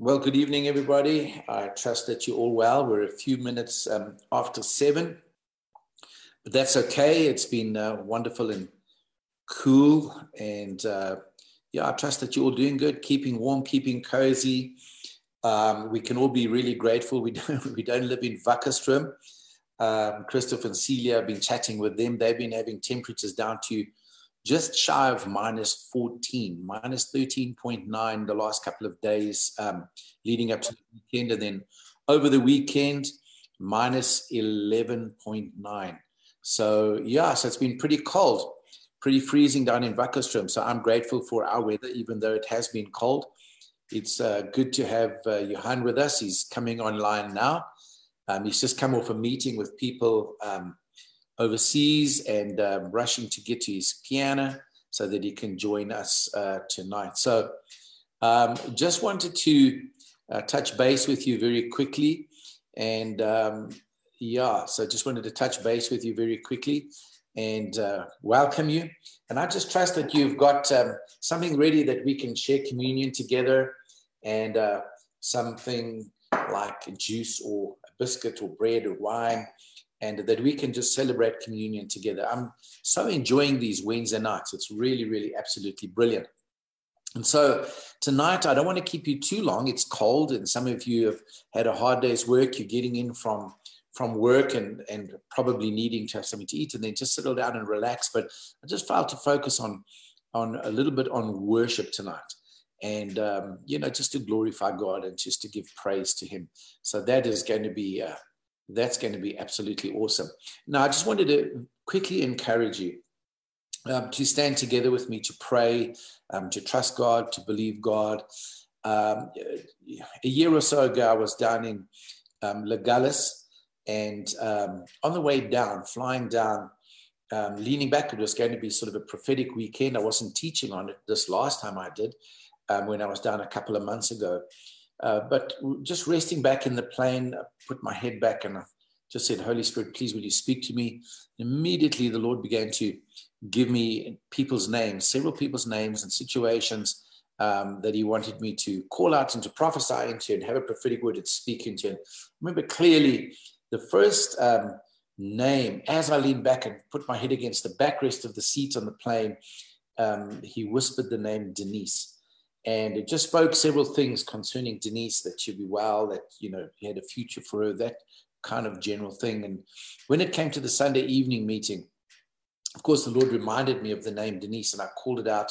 Well, good evening, everybody. I trust that you're all well. We're a few minutes um, after seven, but that's okay. It's been uh, wonderful and cool. And uh, yeah, I trust that you're all doing good, keeping warm, keeping cozy. Um, we can all be really grateful. We don't, we don't live in Wakkerstroom. Um, Christoph and Celia have been chatting with them. They've been having temperatures down to just shy of minus 14, minus 13.9 the last couple of days um, leading up to the weekend. And then over the weekend, minus 11.9. So, yeah, so it's been pretty cold, pretty freezing down in Wakkerstroom. So I'm grateful for our weather, even though it has been cold. It's uh, good to have uh, Johan with us. He's coming online now. Um, he's just come off a meeting with people um, overseas and um, rushing to get to his piano so that he can join us uh, tonight. So, um, just wanted to uh, touch base with you very quickly. And um, yeah, so just wanted to touch base with you very quickly and uh, welcome you. And I just trust that you've got um, something ready that we can share communion together and uh, something like juice or a biscuit or bread or wine and that we can just celebrate communion together. I'm so enjoying these Wednesday nights. It's really, really absolutely brilliant. And so tonight, I don't want to keep you too long. It's cold, and some of you have had a hard day's work. You're getting in from from work and and probably needing to have something to eat, and then just settle down and relax. But I just felt to focus on on a little bit on worship tonight, and um, you know, just to glorify God and just to give praise to Him. So that is going to be. Uh, that's going to be absolutely awesome. Now, I just wanted to quickly encourage you um, to stand together with me to pray, um, to trust God, to believe God. Um, a year or so ago, I was down in um, Legalis, and um, on the way down, flying down, um, leaning back, it was going to be sort of a prophetic weekend. I wasn't teaching on it this last time I did um, when I was down a couple of months ago. Uh, but just resting back in the plane, I put my head back and I just said, Holy Spirit, please will you speak to me? Immediately, the Lord began to give me people's names, several people's names and situations um, that He wanted me to call out and to prophesy into and have a prophetic word and speak into. And remember clearly the first um, name, as I leaned back and put my head against the backrest of the seat on the plane, um, He whispered the name Denise and it just spoke several things concerning Denise that she'd be well, that you know he had a future for her, that kind of general thing. And when it came to the Sunday evening meeting, of course, the Lord reminded me of the name Denise, and I called it out.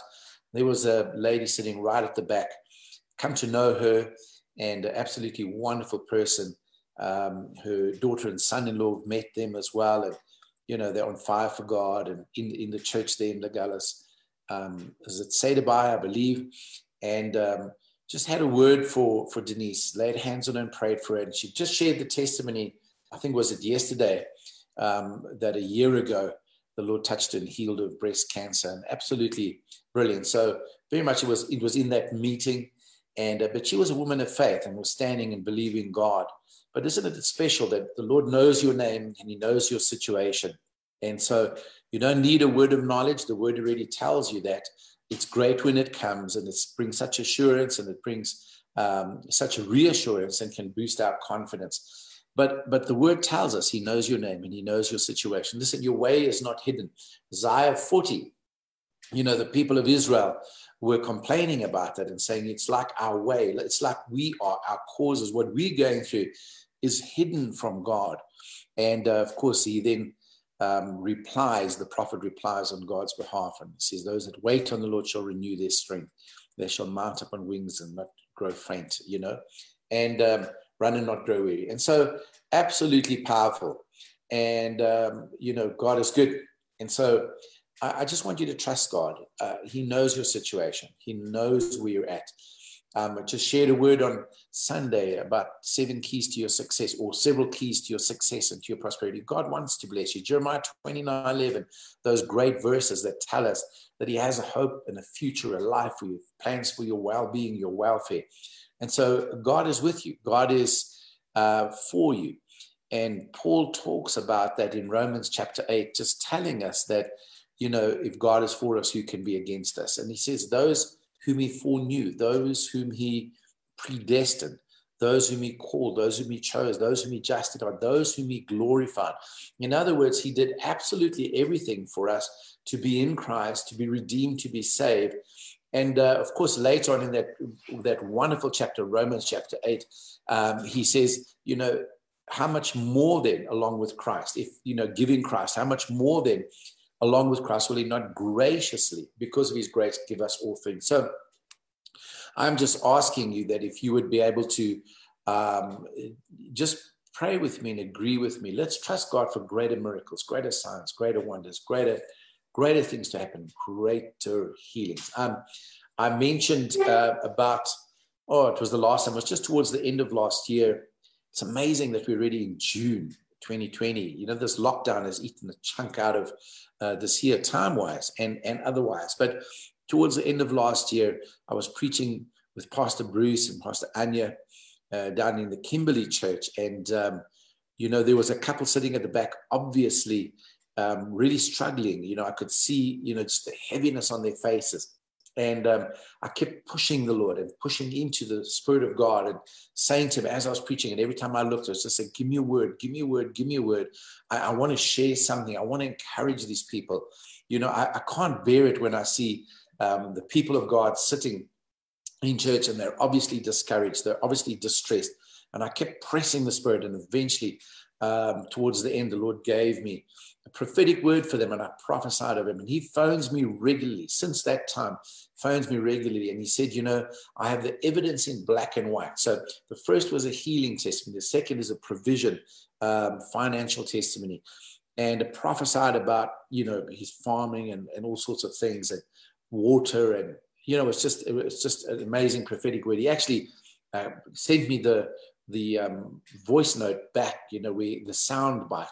There was a lady sitting right at the back. Come to know her, and an absolutely wonderful person. Um, her daughter and son-in-law met them as well, and you know they're on fire for God, and in in the church there in Legalis. Um, is it Sedabai, I believe, and um, just had a word for for Denise, laid hands on her and prayed for her. And she just shared the testimony, I think was it yesterday, um, that a year ago the Lord touched and healed of breast cancer, and absolutely brilliant. So very much it was it was in that meeting, and uh, but she was a woman of faith and was standing and believing God. But isn't it special that the Lord knows your name and He knows your situation, and so you don't need a word of knowledge. The word already tells you that it's great when it comes and it brings such assurance and it brings um, such a reassurance and can boost our confidence. But, but the word tells us he knows your name and he knows your situation. Listen, your way is not hidden. Isaiah 40, you know, the people of Israel were complaining about that and saying it's like our way, it's like we are, our causes, what we're going through is hidden from God. And uh, of course, he then um, replies, the prophet replies on God's behalf and says, Those that wait on the Lord shall renew their strength. They shall mount up on wings and not grow faint, you know, and um, run and not grow weary. And so, absolutely powerful. And, um, you know, God is good. And so, I, I just want you to trust God. Uh, he knows your situation, He knows where you're at. Um, just shared a word on Sunday about seven keys to your success or several keys to your success and to your prosperity. God wants to bless you. Jeremiah 29 11, those great verses that tell us that He has a hope and a future, a life for you, plans for your well being, your welfare. And so God is with you, God is uh, for you. And Paul talks about that in Romans chapter 8, just telling us that, you know, if God is for us, who can be against us? And he says, those whom he foreknew, those whom he predestined, those whom he called, those whom he chose, those whom he justified, those whom he glorified. In other words, he did absolutely everything for us to be in Christ, to be redeemed, to be saved. And uh, of course, later on in that, that wonderful chapter, Romans chapter 8, um, he says, you know, how much more then, along with Christ, if, you know, giving Christ, how much more then, along with Christ, will he not graciously, because of his grace, give us all things? So I'm just asking you that if you would be able to um, just pray with me and agree with me. Let's trust God for greater miracles, greater signs, greater wonders, greater, greater things to happen, greater healings. Um, I mentioned uh, about, oh, it was the last time, it was just towards the end of last year. It's amazing that we're already in June 2020. You know, this lockdown has eaten a chunk out of uh, this year, time wise and, and otherwise. But towards the end of last year, I was preaching with Pastor Bruce and Pastor Anya uh, down in the Kimberley Church, and um, you know there was a couple sitting at the back, obviously um, really struggling. You know, I could see you know just the heaviness on their faces, and um, I kept pushing the Lord and pushing into the Spirit of God and saying to him as I was preaching, and every time I looked, I was just saying, "Give me a word, give me a word, give me a word. I, I want to share something. I want to encourage these people." You know, I, I can't bear it when I see um, the people of God sitting in church and they're obviously discouraged. They're obviously distressed. And I kept pressing the Spirit. And eventually, um, towards the end, the Lord gave me a prophetic word for them and I prophesied of him. And he phones me regularly since that time, phones me regularly. And he said, You know, I have the evidence in black and white. So the first was a healing testimony, the second is a provision, um, financial testimony. And prophesied about, you know, his farming and, and all sorts of things and water and you know, it's just it just an amazing prophetic word. He actually uh, sent me the the um, voice note back. You know, we the sound bite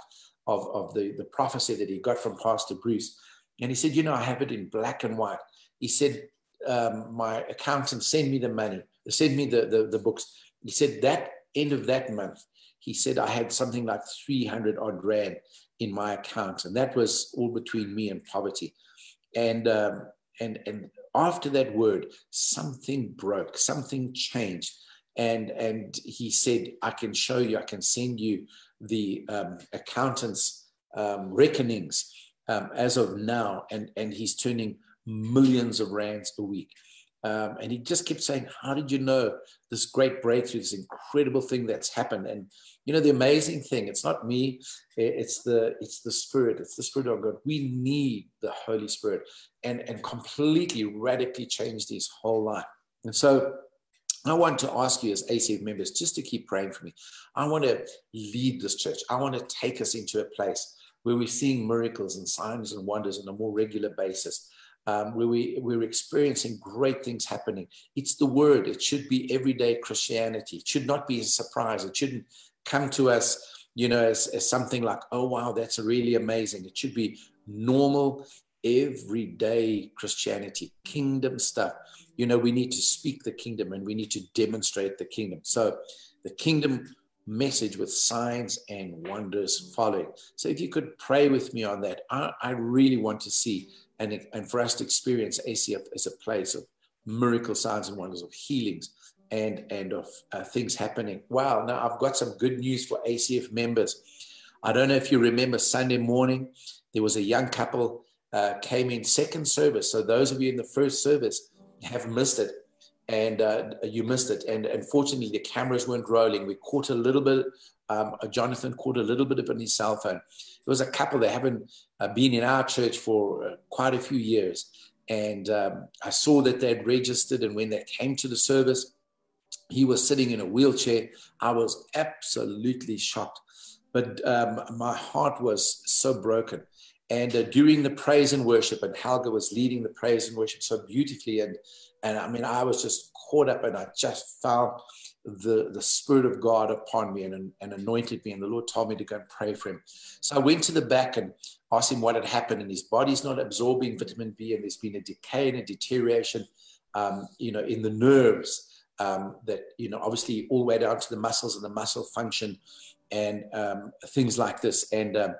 of of the the prophecy that he got from Pastor Bruce, and he said, you know, I have it in black and white. He said, um, my accountant send me the money, send me the, the the books. He said that end of that month, he said I had something like three hundred odd rand in my account, and that was all between me and poverty. And um, and and after that word, something broke, something changed. And, and he said, I can show you, I can send you the um, accountant's um, reckonings um, as of now. And, and he's turning millions of rands a week. Um, and he just kept saying, How did you know this great breakthrough, this incredible thing that's happened? And you know, the amazing thing, it's not me, it's the it's the spirit, it's the spirit of God. We need the Holy Spirit and, and completely radically change his whole life. And so I want to ask you as ACF members just to keep praying for me. I want to lead this church. I want to take us into a place where we're seeing miracles and signs and wonders on a more regular basis um, where we, we're experiencing great things happening. It's the word. It should be everyday Christianity. It should not be a surprise. It shouldn't come to us, you know, as, as something like, oh, wow, that's really amazing. It should be normal, everyday Christianity, kingdom stuff. You know, we need to speak the kingdom and we need to demonstrate the kingdom. So the kingdom message with signs and wonders following. So if you could pray with me on that, I, I really want to see and, and for us to experience ACF as a place of miracle signs and wonders, of healings and, and of uh, things happening. Wow, now I've got some good news for ACF members. I don't know if you remember Sunday morning, there was a young couple uh, came in second service. So those of you in the first service have missed it and uh, you missed it. And unfortunately, the cameras weren't rolling. We caught a little bit. Um, Jonathan caught a little bit of it on his cell phone. There was a couple that haven't uh, been in our church for uh, quite a few years, and um, I saw that they'd registered. And when they came to the service, he was sitting in a wheelchair. I was absolutely shocked, but um, my heart was so broken. And uh, during the praise and worship, and Helga was leading the praise and worship so beautifully, and and I mean, I was just caught up, and I just felt the, the Spirit of God upon me and, and anointed me. And the Lord told me to go and pray for him. So I went to the back and asked him what had happened. And his body's not absorbing vitamin B, and there's been a decay and a deterioration, um, you know, in the nerves. Um, that you know, obviously, all the way down to the muscles and the muscle function, and um, things like this. And um,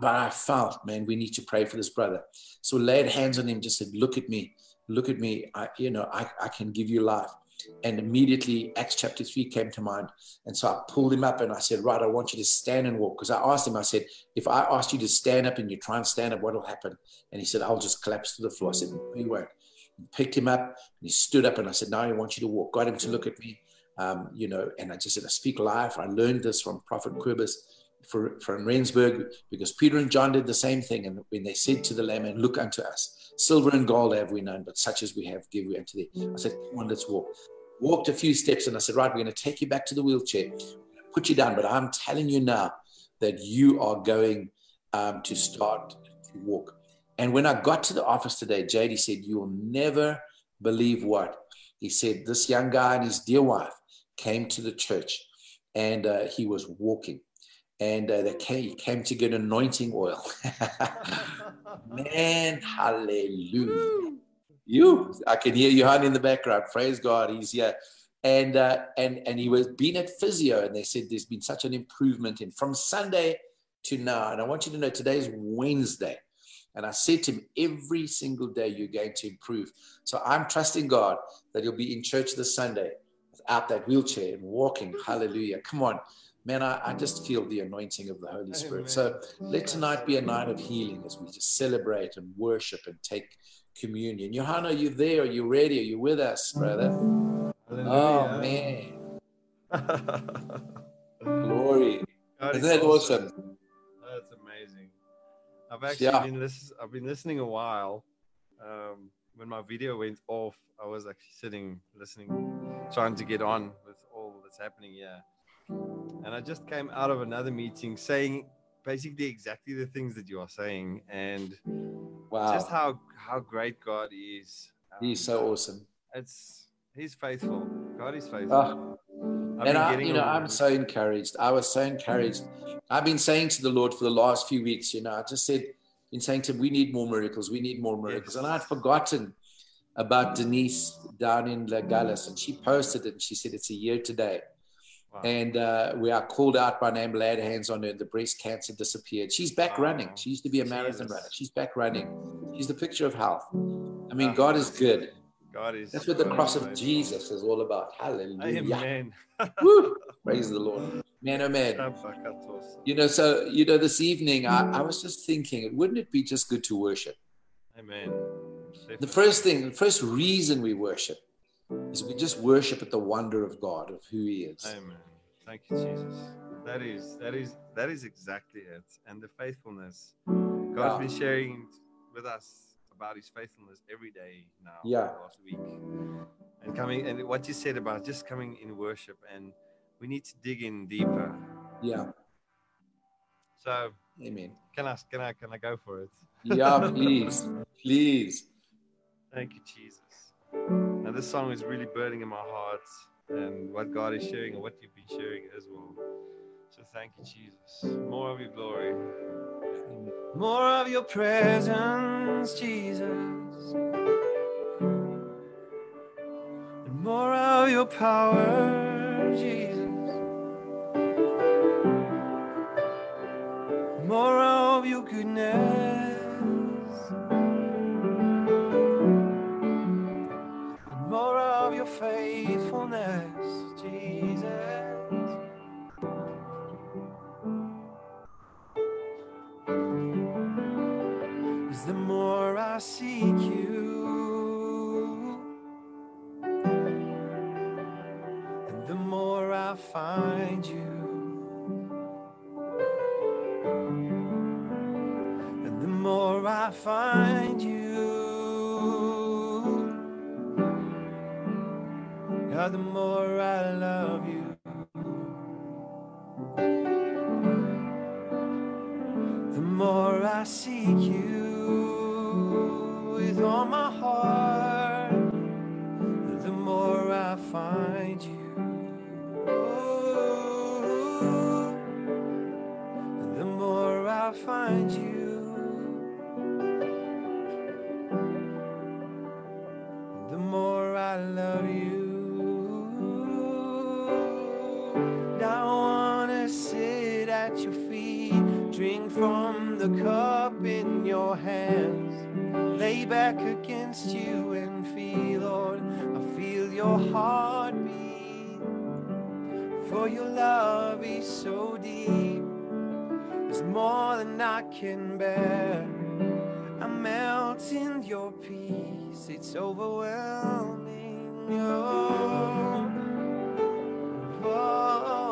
but I felt, man, we need to pray for this brother. So laid hands on him, just said, "Look at me, look at me. I, you know, I, I can give you life." And immediately Acts chapter 3 came to mind. And so I pulled him up and I said, Right, I want you to stand and walk. Because I asked him, I said, If I asked you to stand up and you try and stand up, what will happen? And he said, I'll just collapse to the floor. I said, you won't. picked him up and he stood up and I said, Now I want you to walk. Got him to look at me, um, you know, and I just said, I speak life. I learned this from Prophet Quibbers for, from Rensburg because Peter and John did the same thing. And when they said to the lamb, and look unto us, silver and gold have we none, but such as we have give we unto thee. I said, come on, let's walk. Walked a few steps and I said, right, we're going to take you back to the wheelchair, put you down. But I'm telling you now that you are going um, to start to walk. And when I got to the office today, JD said, you'll never believe what? He said, this young guy and his dear wife came to the church and uh, he was walking and uh, they came, came to get anointing oil. Man, hallelujah. You, I can hear you honey in the background. Praise God, he's here. And uh, and and he was being at physio, and they said there's been such an improvement in from Sunday to now. And I want you to know today is Wednesday. And I said to him, every single day you're going to improve. So I'm trusting God that you'll be in church this Sunday without that wheelchair and walking. Hallelujah. Come on man, I, I, just feel the anointing of the Holy Spirit. So let tonight be a night of healing as we just celebrate and worship and take communion. Johanna, are you there? Are you ready? Are you with us, brother? Oh, man. Glory. God Isn't that awesome? awesome? That's amazing. I've actually yeah. been, listen, I've been listening a while. Um, when my video went off, I was actually sitting, listening, trying to get on with all that's happening here and I just came out of another meeting saying basically exactly the things that you are saying, and wow, just how how great God is. Um, he's so awesome. It's He's faithful. God is faithful. Oh. and I, you know, I'm so encouraged. I was so encouraged. I've been saying to the Lord for the last few weeks, you know, I just said, been saying to him, we need more miracles. We need more miracles. Yes. And I'd forgotten about Denise down in La Galles, and she posted it. And she said, it's a year today Wow. And uh, we are called out by name, laid hands on her. The breast cancer disappeared. She's back wow. running. She used to be a marathon runner. She's back running. She's the picture of health. I mean, God is good. God is. That's what the cross of Jesus is all about. Hallelujah. Amen. Woo! Praise the Lord. Man, oh man. You know, so, you know, this evening I, I was just thinking, wouldn't it be just good to worship? Amen. The first thing, the first reason we worship is we just worship at the wonder of God, of who He is. Amen. Thank you, Jesus. That is that is that is exactly it. And the faithfulness. God's yeah. been sharing with us about his faithfulness every day now. Yeah. Last week. And coming and what you said about just coming in worship and we need to dig in deeper. Yeah. So Amen. Can I can I can I go for it? Yeah, please. please. Thank you, Jesus. Now, this song is really burning in my heart and what God is sharing and what you've been sharing as well. So thank you, Jesus. More of your glory. More of your presence, Jesus. And more of your power, Jesus. More of your goodness. faithfulness, Jesus. Is the more I seek you, and the more I find you, and the more I find. God, the more I love you. The more I seek you with all my heart. the cup in your hands. Lay back against you and feel, Lord, I feel your heartbeat. For your love is so deep, it's more than I can bear. I melt in your peace, it's overwhelming. Oh, oh.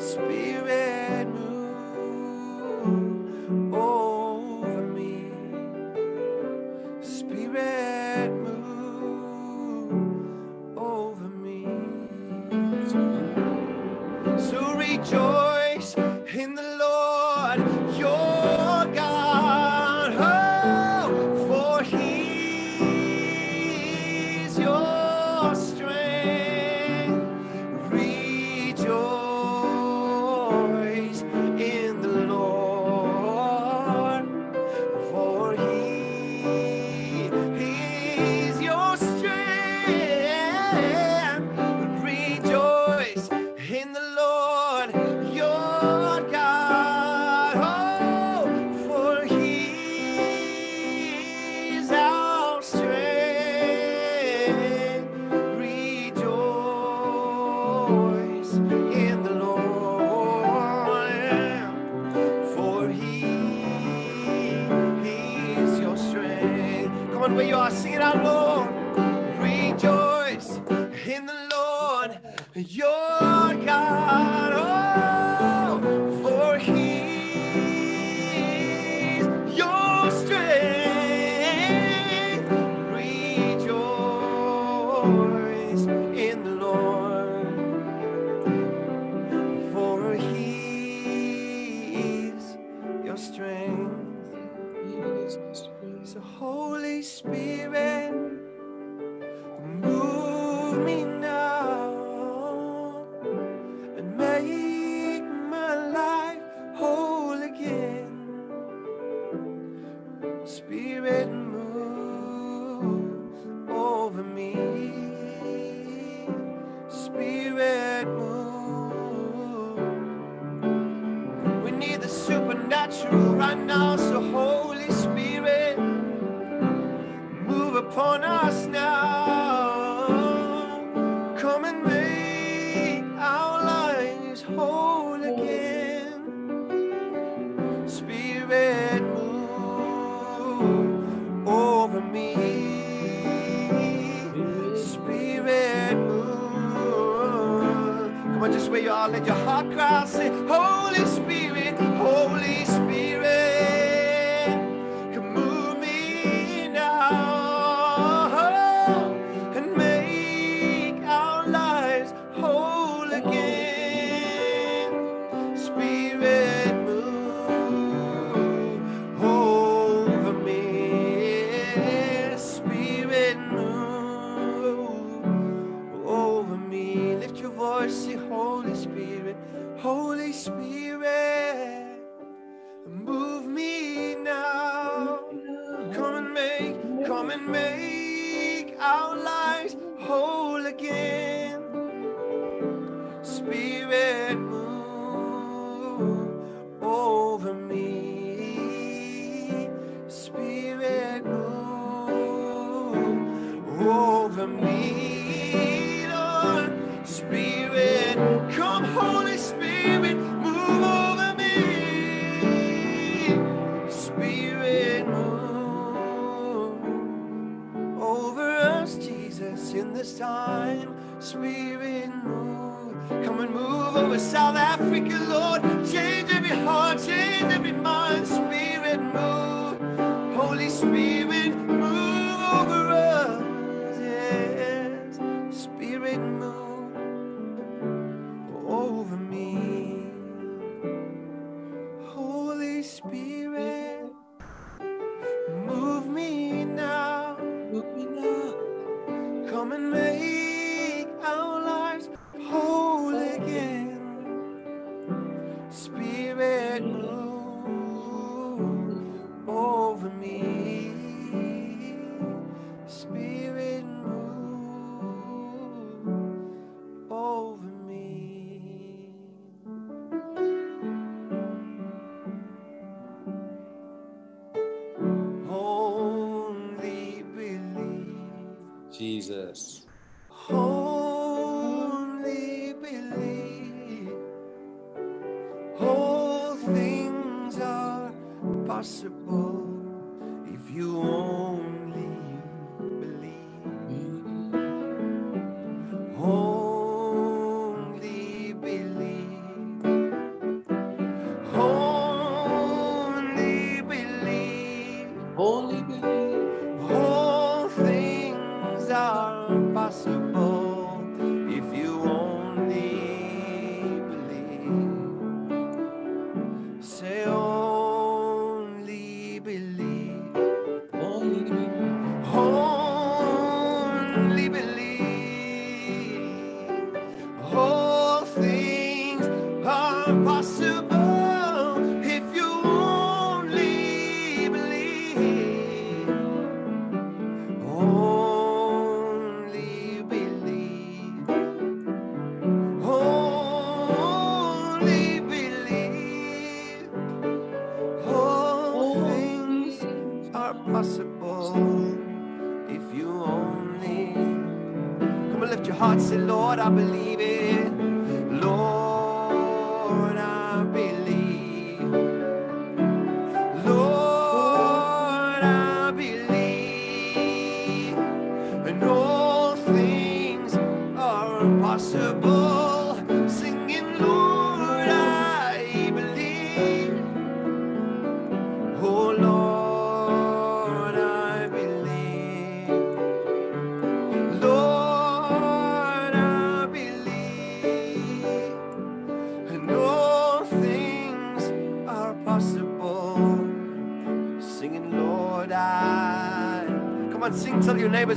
Spirit. heart cries, say, Holy Spirit, Holy Spirit.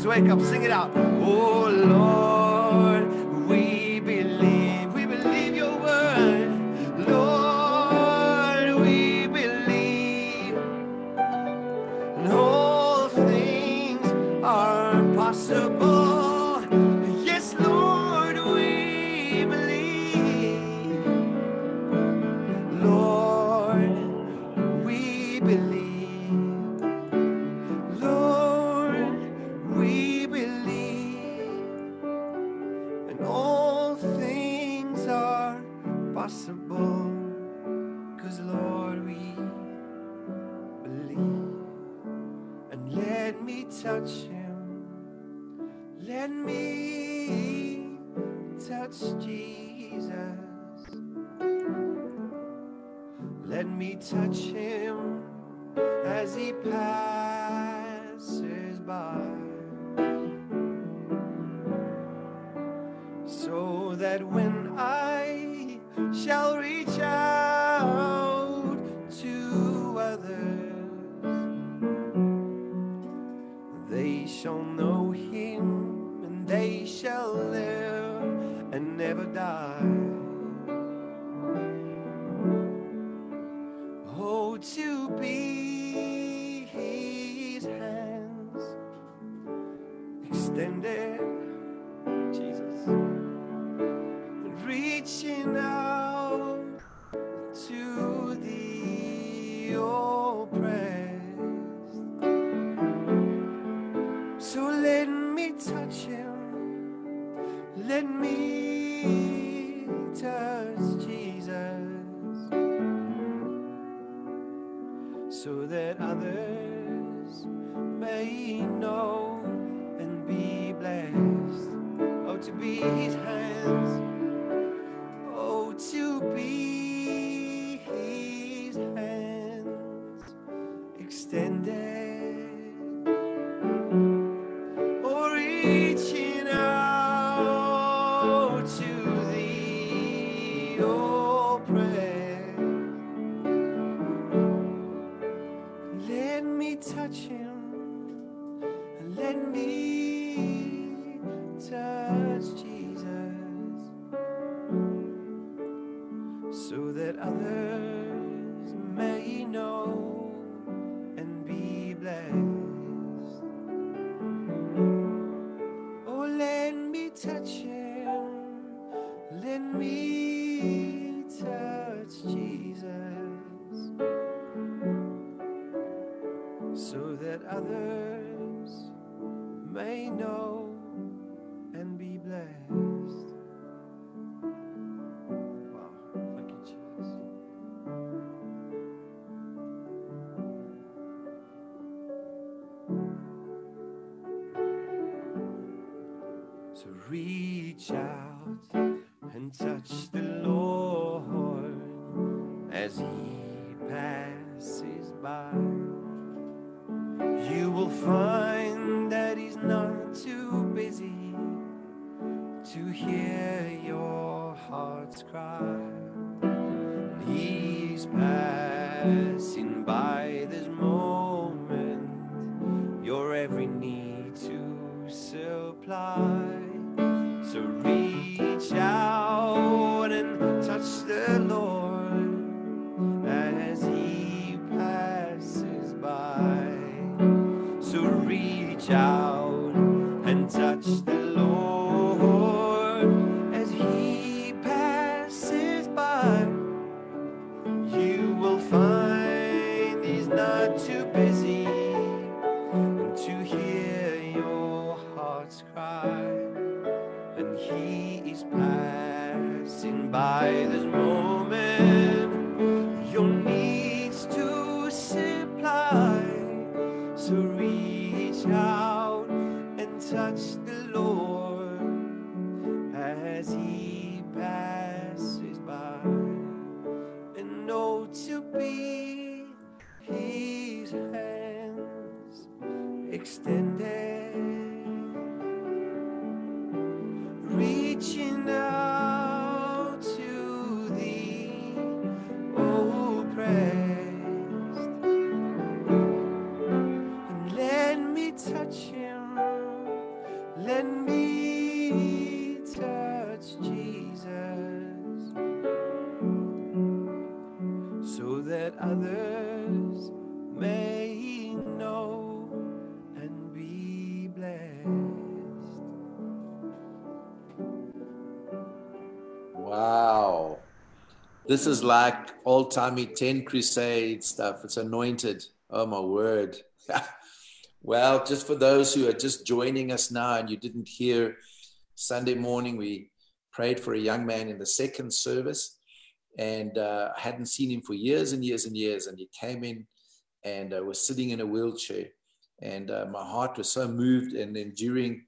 wake up. Sing it out. me touch him as he passes by. So that when I shall reach This is like old timey 10 crusade stuff. It's anointed. Oh, my word. well, just for those who are just joining us now and you didn't hear Sunday morning, we prayed for a young man in the second service and uh, hadn't seen him for years and years and years. And he came in and uh, was sitting in a wheelchair. And uh, my heart was so moved. And then during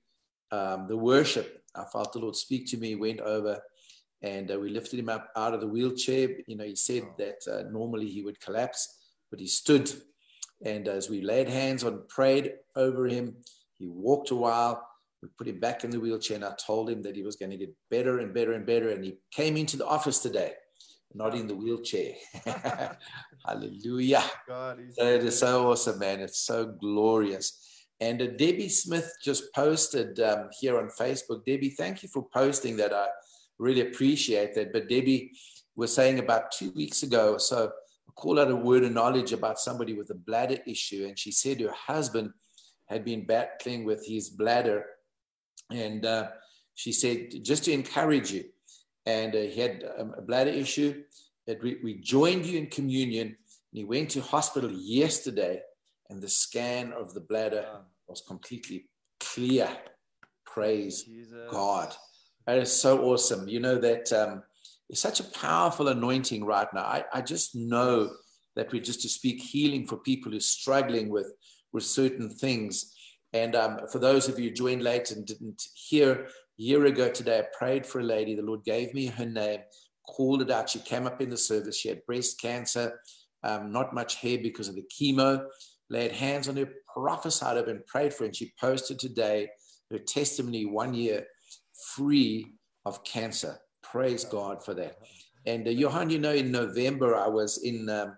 um, the worship, I felt the Lord speak to me, went over and uh, we lifted him up out of the wheelchair. You know, he said that uh, normally he would collapse, but he stood. And as we laid hands on, prayed over him, he walked a while. We put him back in the wheelchair, and I told him that he was going to get better and better and better. And he came into the office today, not in the wheelchair. Hallelujah. God, so it is so awesome, man. It's so glorious. And uh, Debbie Smith just posted um, here on Facebook. Debbie, thank you for posting that. I really appreciate that. But Debbie was saying about two weeks ago, so I call out a word of knowledge about somebody with a bladder issue. And she said her husband had been battling with his bladder. And uh, she said, just to encourage you, and uh, he had um, a bladder issue, that we, we joined you in communion. And he went to hospital yesterday and the scan of the bladder was completely clear. Praise Jesus. God. That is so awesome. You know, that um, it's such a powerful anointing right now. I, I just know that we're just to speak healing for people who are struggling with, with certain things. And um, for those of you who joined late and didn't hear, a year ago today, I prayed for a lady. The Lord gave me her name, called it out. She came up in the service. She had breast cancer, um, not much hair because of the chemo laid hands on her, prophesied over, and prayed for her. And she posted today her testimony one year free of cancer. Praise God for that. And uh, Johan, you know, in November, I was in, um,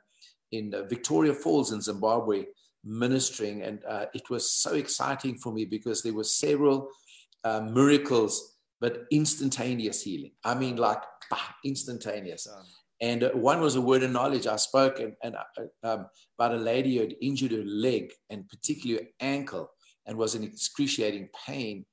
in uh, Victoria Falls in Zimbabwe ministering, and uh, it was so exciting for me because there were several uh, miracles, but instantaneous healing. I mean, like bah, instantaneous. And uh, one was a word of knowledge. I spoke and, and uh, um, about a lady who had injured her leg and particularly her ankle and was in excruciating pain.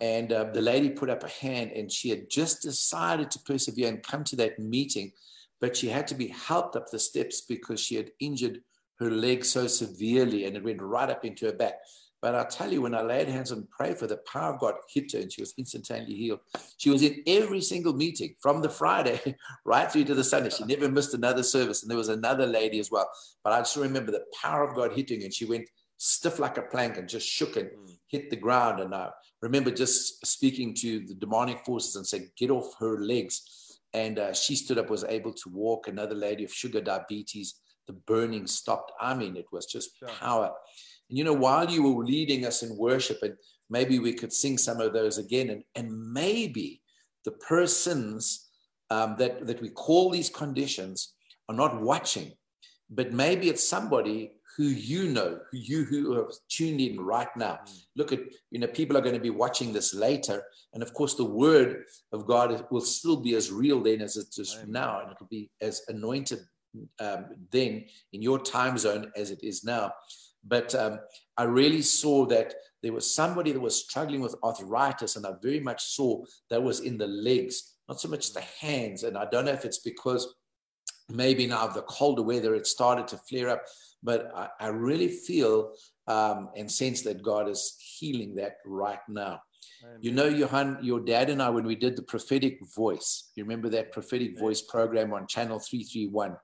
And uh, the lady put up a hand and she had just decided to persevere and come to that meeting, but she had to be helped up the steps because she had injured her leg so severely and it went right up into her back. But I tell you, when I laid hands and prayed for the power of God hit her and she was instantaneously healed. She was in every single meeting from the Friday right through to the Sunday. She never missed another service. And there was another lady as well. But I just remember the power of God hitting and she went stiff like a plank and just shook and mm. Hit the ground. And I remember just speaking to the demonic forces and said, get off her legs. And uh, she stood up, was able to walk. Another lady of sugar diabetes, the burning stopped. I mean, it was just power. And you know, while you were leading us in worship, and maybe we could sing some of those again, and, and maybe the persons um, that, that we call these conditions are not watching, but maybe it's somebody who you know, who you who have tuned in right now. Mm. Look at, you know, people are going to be watching this later. And of course, the word of God will still be as real then as it is Amen. now. And it'll be as anointed um, then in your time zone as it is now. But um, I really saw that there was somebody that was struggling with arthritis, and I very much saw that was in the legs, not so much the hands. And I don't know if it's because maybe now of the colder weather it started to flare up, but I, I really feel um, and sense that God is healing that right now. Amen. You know, Johan, your dad and I, when we did the prophetic voice, you remember that prophetic voice program on channel 331?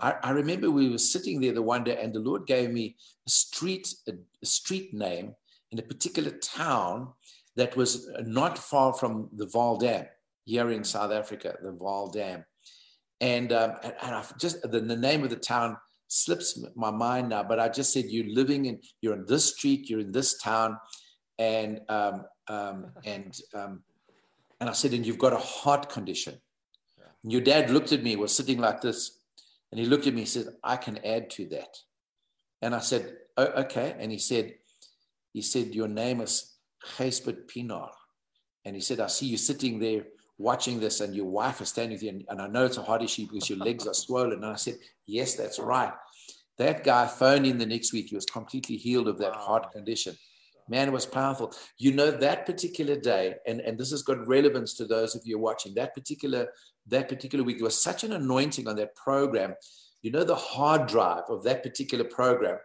I, I, remember we were sitting there the one day, and the Lord gave me a street, a, a street name in a particular town that was not far from the Vaal Dam here in South Africa, the Vaal Dam. And, um, and, and I just the, the, name of the town slips my mind now, but I just said, You're living in, you're in this street, you're in this town. And, um, um, and, um, and I said, And you've got a heart condition. And your dad looked at me, was sitting like this, and he looked at me He said, I can add to that. And I said, oh, okay. And he said, he said, your name is Gijsbert Pienaar. And he said, I see you sitting there watching this and your wife is standing there. And, and I know it's a heart issue because your legs are swollen. And I said, yes, that's right. That guy phoned in the next week. He was completely healed of that heart condition. Man, it was powerful. You know, that particular day, and, and this has got relevance to those of you watching, that particular that particular week, there was such an anointing on that program. You know, the hard drive of that particular program,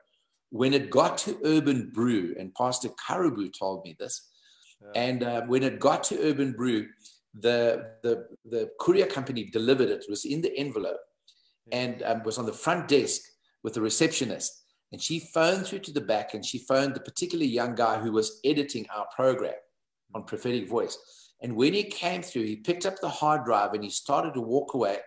when it got to Urban Brew, and Pastor Caribou told me this, yeah. and uh, when it got to Urban Brew, the, the, the courier company delivered it. It was in the envelope and um, was on the front desk with the receptionist. And she phoned through to the back and she phoned the particular young guy who was editing our program on prophetic voice. And when he came through, he picked up the hard drive and he started to walk away.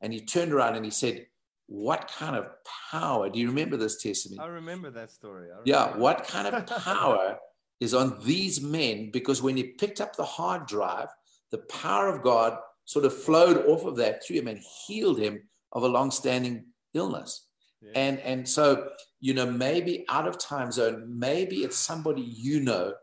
And he turned around and he said, What kind of power? Do you remember this testimony? I remember that story. Remember yeah, what kind of power is on these men? Because when he picked up the hard drive, the power of God sort of flowed off of that through him and healed him of a long-standing illness. Yeah. And and so you know maybe out of time zone, maybe it's somebody you know,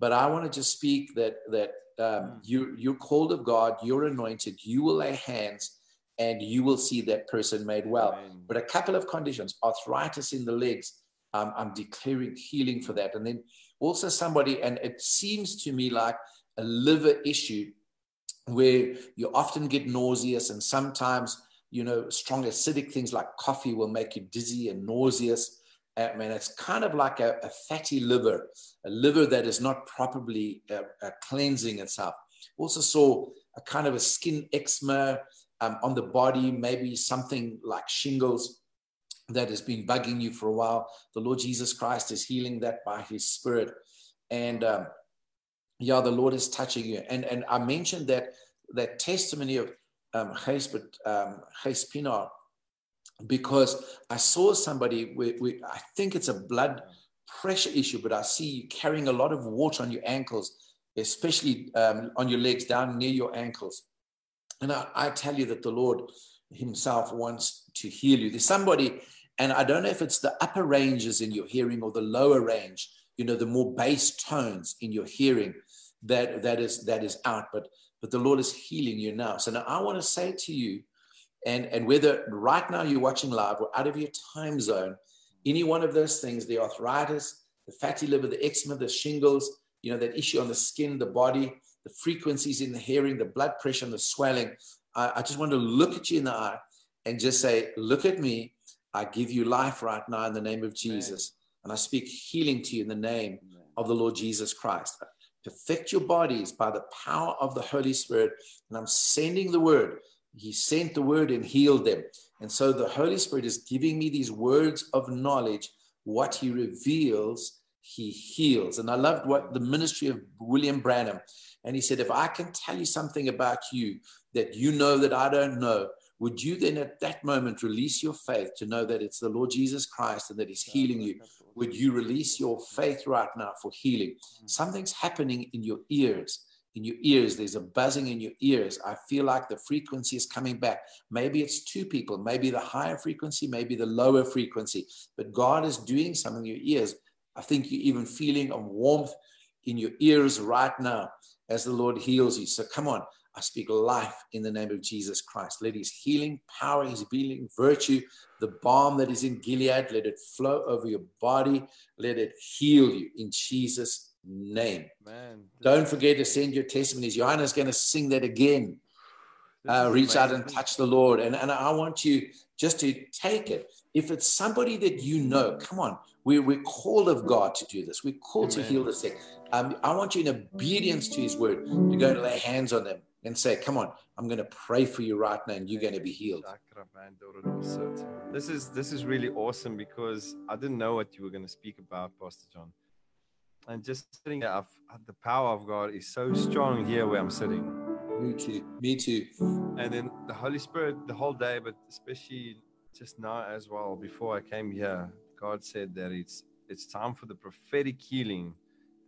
but I want to just speak that that um, mm. you you're called of God, you're anointed, you will lay hands, and you will see that person made well. Amen. But a couple of conditions: arthritis in the legs. Um, I'm declaring healing for that, and then also somebody, and it seems to me like a liver issue where you often get nauseous and sometimes you know strong acidic things like coffee will make you dizzy and nauseous I mean, it's kind of like a, a fatty liver, a liver that is not properly uh, uh, cleansing itself. Also saw a kind of a skin eczema um, on the body, maybe something like shingles that has been bugging you for a while. The Lord Jesus Christ is healing that by His Spirit, and um, yeah, the Lord is touching you. And and I mentioned that that testimony of um, um, Pienaar because I saw somebody, we, I think it's a blood pressure issue, but I see you carrying a lot of water on your ankles, especially um, on your legs, down near your ankles. And I, I tell you that the Lord Himself wants to heal you. There's somebody, and I don't know if it's the upper ranges in your hearing or the lower range, you know, the more bass tones in your hearing that that is that is out, but but the Lord is healing you now. So now I want to say to you and, and whether right now you're watching live or out of your time zone, any one of those things, the arthritis, the fatty liver, the eczema, the shingles, you know, that issue on the skin, the body, the frequencies in the hearing, the blood pressure, and the swelling. I, I just want to look at you in the eye and just say, Look at me. I give you life right now in the name of Jesus. Amen. And I speak healing to you in the name Amen. of the Lord Jesus Christ. Perfect your bodies by the power of the Holy Spirit. And I'm sending the word he sent the word and healed them. And so the Holy Spirit is giving me these words of knowledge. What he reveals, he heals. And I loved what the ministry of William Branham. And he said, If I can tell you something about you that you know that I don't know, would you then at that moment release your faith to know that it's the Lord Jesus Christ and that He's healing you? Would you release your faith right now for healing? Something's happening in your ears in your ears. There's a buzzing in your ears. I feel like the frequency is coming back. Maybe it's two people, maybe the higher frequency, maybe the lower frequency, but God is doing something in your ears. I think you're even feeling a warmth in your ears right now as the Lord heals you. So come on. I speak life in the name of Jesus Christ. Let his healing power, his healing virtue, the balm that is in Gilead, let it flow over your body. Let it heal you in Jesus' name. Man, Don't forget to send your testimonies. Johanna's going to sing that again. Uh, reach out and touch the Lord. And, and I want you just to take it. If it's somebody that you know, come on, we, we're called of God to do this. We're called Amen. to heal the sick. Um, I want you in obedience to his word to go and lay hands on them and say, Come on, I'm going to pray for you right now and you're going to be healed. This is this is really awesome because I didn't know what you were going to speak about, Pastor John and just sitting there, the power of God is so strong here where I'm sitting. Me too. Me too. And then the Holy Spirit the whole day, but especially just now as well. Before I came here, God said that it's it's time for the prophetic healing.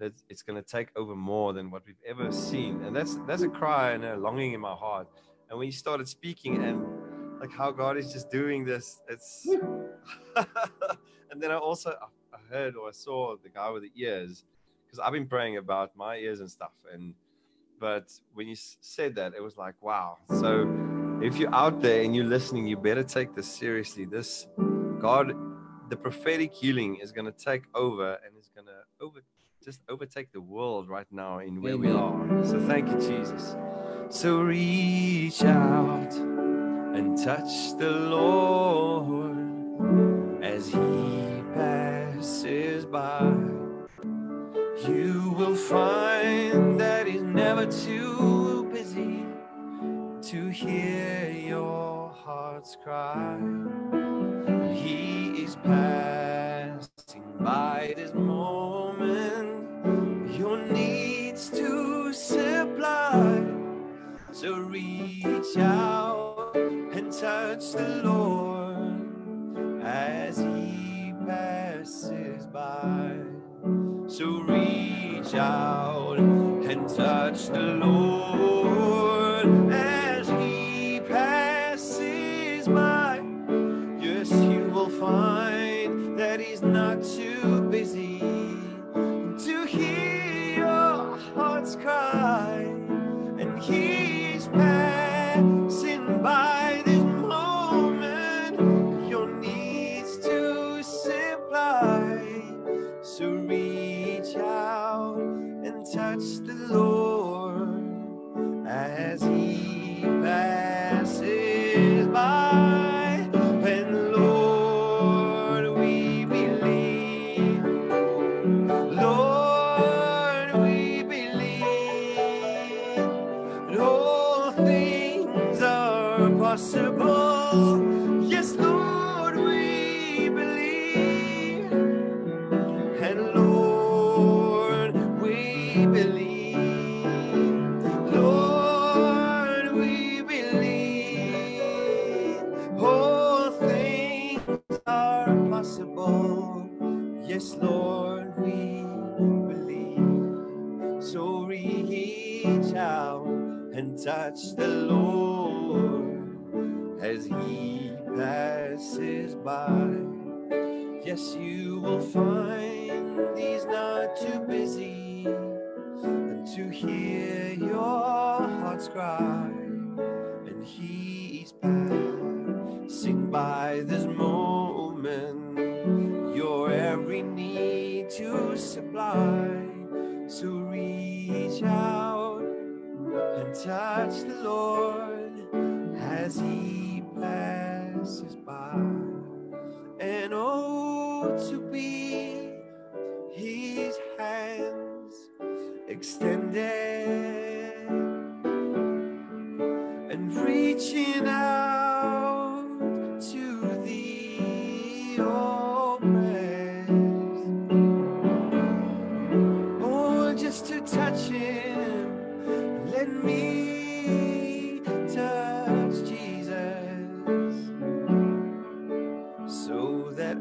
That it's going to take over more than what we've ever seen, and that's that's a cry and a longing in my heart. And when you started speaking and like how God is just doing this, it's. and then I also I heard or I saw the guy with the ears, because I've been praying about my ears and stuff. And but when you said that, it was like, wow. So if you're out there and you're listening, you better take this seriously. This God, the prophetic healing is going to take over and is going to over just overtake the world right now in where we are. So thank you, Jesus. So reach out and touch the Lord as He passes by you will find that he's never too busy to hear your heart's cry. He is passing by this moment, your needs to supply. So reach out and touch the Lord as he passes by. So reach out and touch the Lord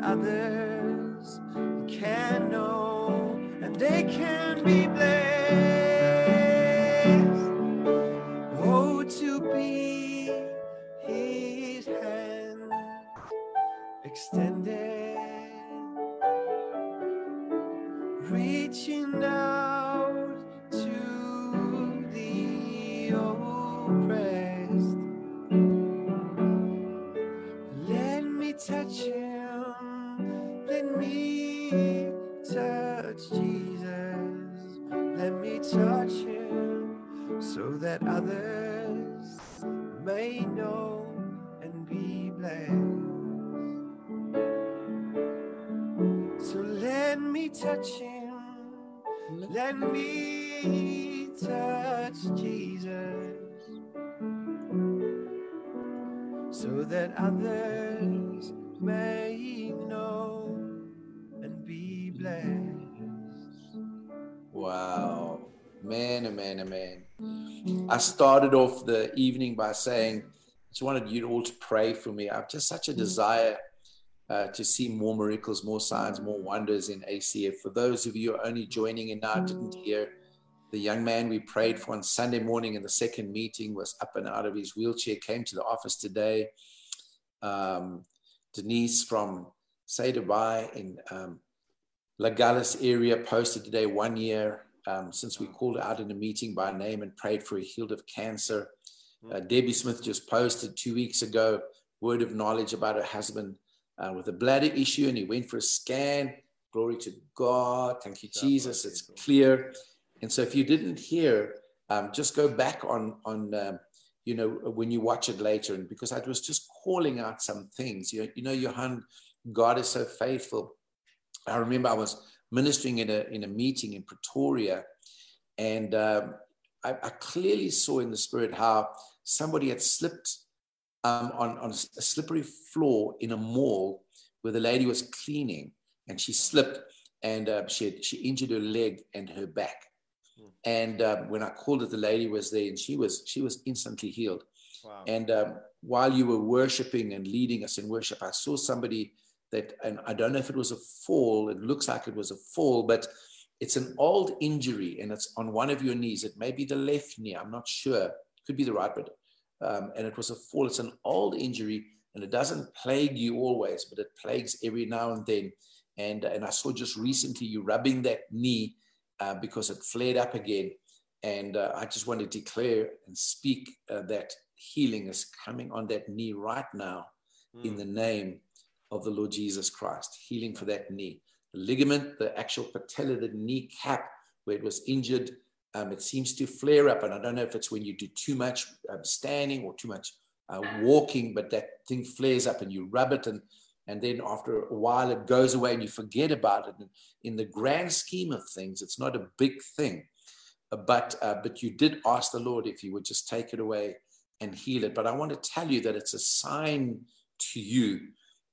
others can know and they can be blessed. Started off the evening by saying, I just wanted you all to pray for me. I've just such a desire uh, to see more miracles, more signs, more wonders in ACF. For those of you who are only joining in now, didn't hear the young man we prayed for on Sunday morning in the second meeting was up and out of his wheelchair, came to the office today. Um, Denise from Say Dubai in um, Lagalis area posted today one year um, since we called out in a meeting by name and prayed for a healed of cancer. Uh, Debbie Smith just posted two weeks ago word of knowledge about her husband uh, with a bladder issue and he went for a scan. Glory to God. Thank you, Jesus. It's clear. And so if you didn't hear, um, just go back on, on um, you know, when you watch it later. And because I was just calling out some things, you, you know, Johan, God is so faithful. I remember I was ministering in a, in a meeting in Pretoria and um, I, I clearly saw in the spirit how somebody had slipped um, on, on a slippery floor in a mall where the lady was cleaning and she slipped and uh, she, had, she injured her leg and her back. And um, when I called it, the lady was there, and she was she was instantly healed. Wow. And um, while you were worshiping and leading us in worship, I saw somebody that, and I don't know if it was a fall. It looks like it was a fall, but it's an old injury, and it's on one of your knees. It may be the left knee. I'm not sure. Could be the right, but um, and it was a fall. It's an old injury, and it doesn't plague you always, but it plagues every now and then. And and I saw just recently you rubbing that knee uh, because it flared up again. And uh, I just want to declare and speak uh, that healing is coming on that knee right now mm. in the name of the Lord Jesus Christ. Healing for that knee. The ligament, the actual patella, the knee cap where it was injured, um, it seems to flare up. And I don't know if it's when you do too much um, standing or too much uh, walking, but that thing flares up and you rub it and and then after a while it goes away and you forget about it. And in the grand scheme of things, it's not a big thing, but uh, but you did ask the Lord if He would just take it away and heal it. But I want to tell you that it's a sign to you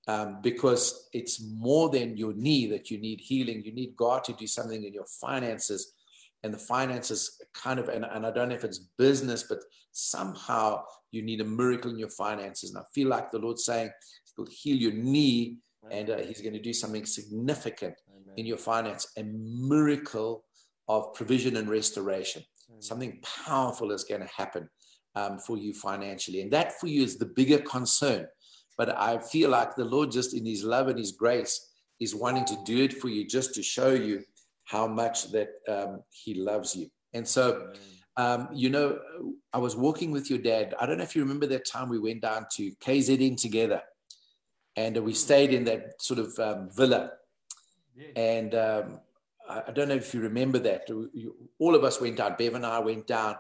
um, because it's more than your knee that you need healing. You need God to do something in your finances. And the finances kind of, and, and I don't know if it's business, but somehow you need a miracle in your finances. And I feel like the Lord's saying, He'll heal your knee and uh, He's going to do something significant Amen. in your finance, a miracle of provision and restoration. Amen. Something powerful is going to happen um, for you financially. And that for you is the bigger concern. But I feel like the Lord, just in His love and His grace, is wanting to do it for you just to show you how much that um, He loves you. And so, um, you know, I was walking with your dad. I don't know if you remember that time we went down to KZN together and we stayed in that sort of um, villa. Yes. And um, I, don't know if you remember that. All of us went down. Bev and I went down.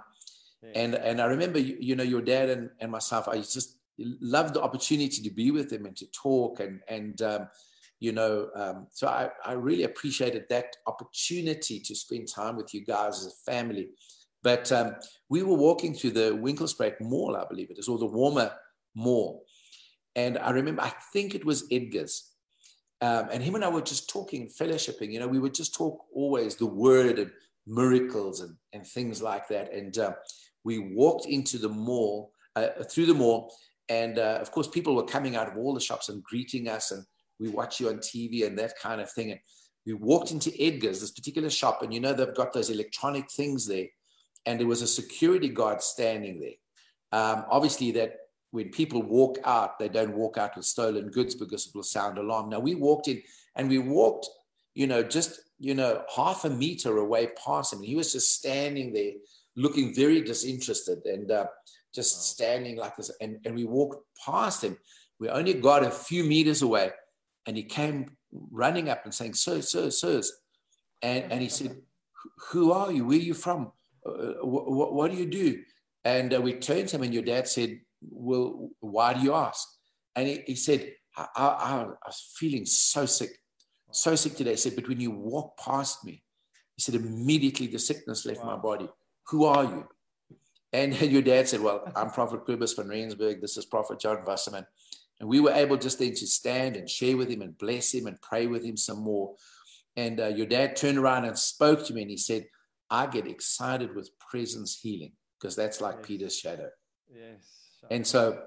Yes. And, and I remember, you, you, know, your dad and, and myself, I just loved the opportunity to be with them and to talk. And, and um, you know, um, so I, I really appreciated that opportunity to spend time with you guys as a family. But um, we were walking through the Winkelspruit Mall, I believe it is, or the warmer Mall. And I remember, I think it was Edgar's. Um, and him and I were just talking, fellowshipping. You know, we would just talk always the word and miracles and, and things like that. And uh, we walked into the mall, uh, through the mall. And uh, of course, people were coming out of all the shops and greeting us. And we watch you on TV and that kind of thing. And we walked into Edgar's, this particular shop. And you know, they've got those electronic things there. And there was a security guard standing there. Um, obviously, that when people walk out, they don't walk out with stolen goods because it will sound alarm. Now we walked in and we walked, you know, just, you know, half a meter away past him. And He was just standing there looking very disinterested and uh, just standing like this. And, and we walked past him. We only got a few meters away and he came running up and saying, Sir, sir, sirs. And, and he said, Who are you? Where are you from? Uh, what, what, do you do? And uh, we turned to him, and your dad said, well, why do you ask? And he, he said, I, I, I, was feeling so sick, so sick today. He said, but when you walk past me, he said, immediately the sickness left wow. my body. Who are you? And your dad said, well, I'm Prophet Kobus van Rensburg. This is Prophet John Wasserman. And we were able just then to stand and share with him and bless him and pray with him some more. And uh, your dad turned around and spoke to me and he said, I get excited with presence healing because that's like yes. Peter's shadow. Yes. And so,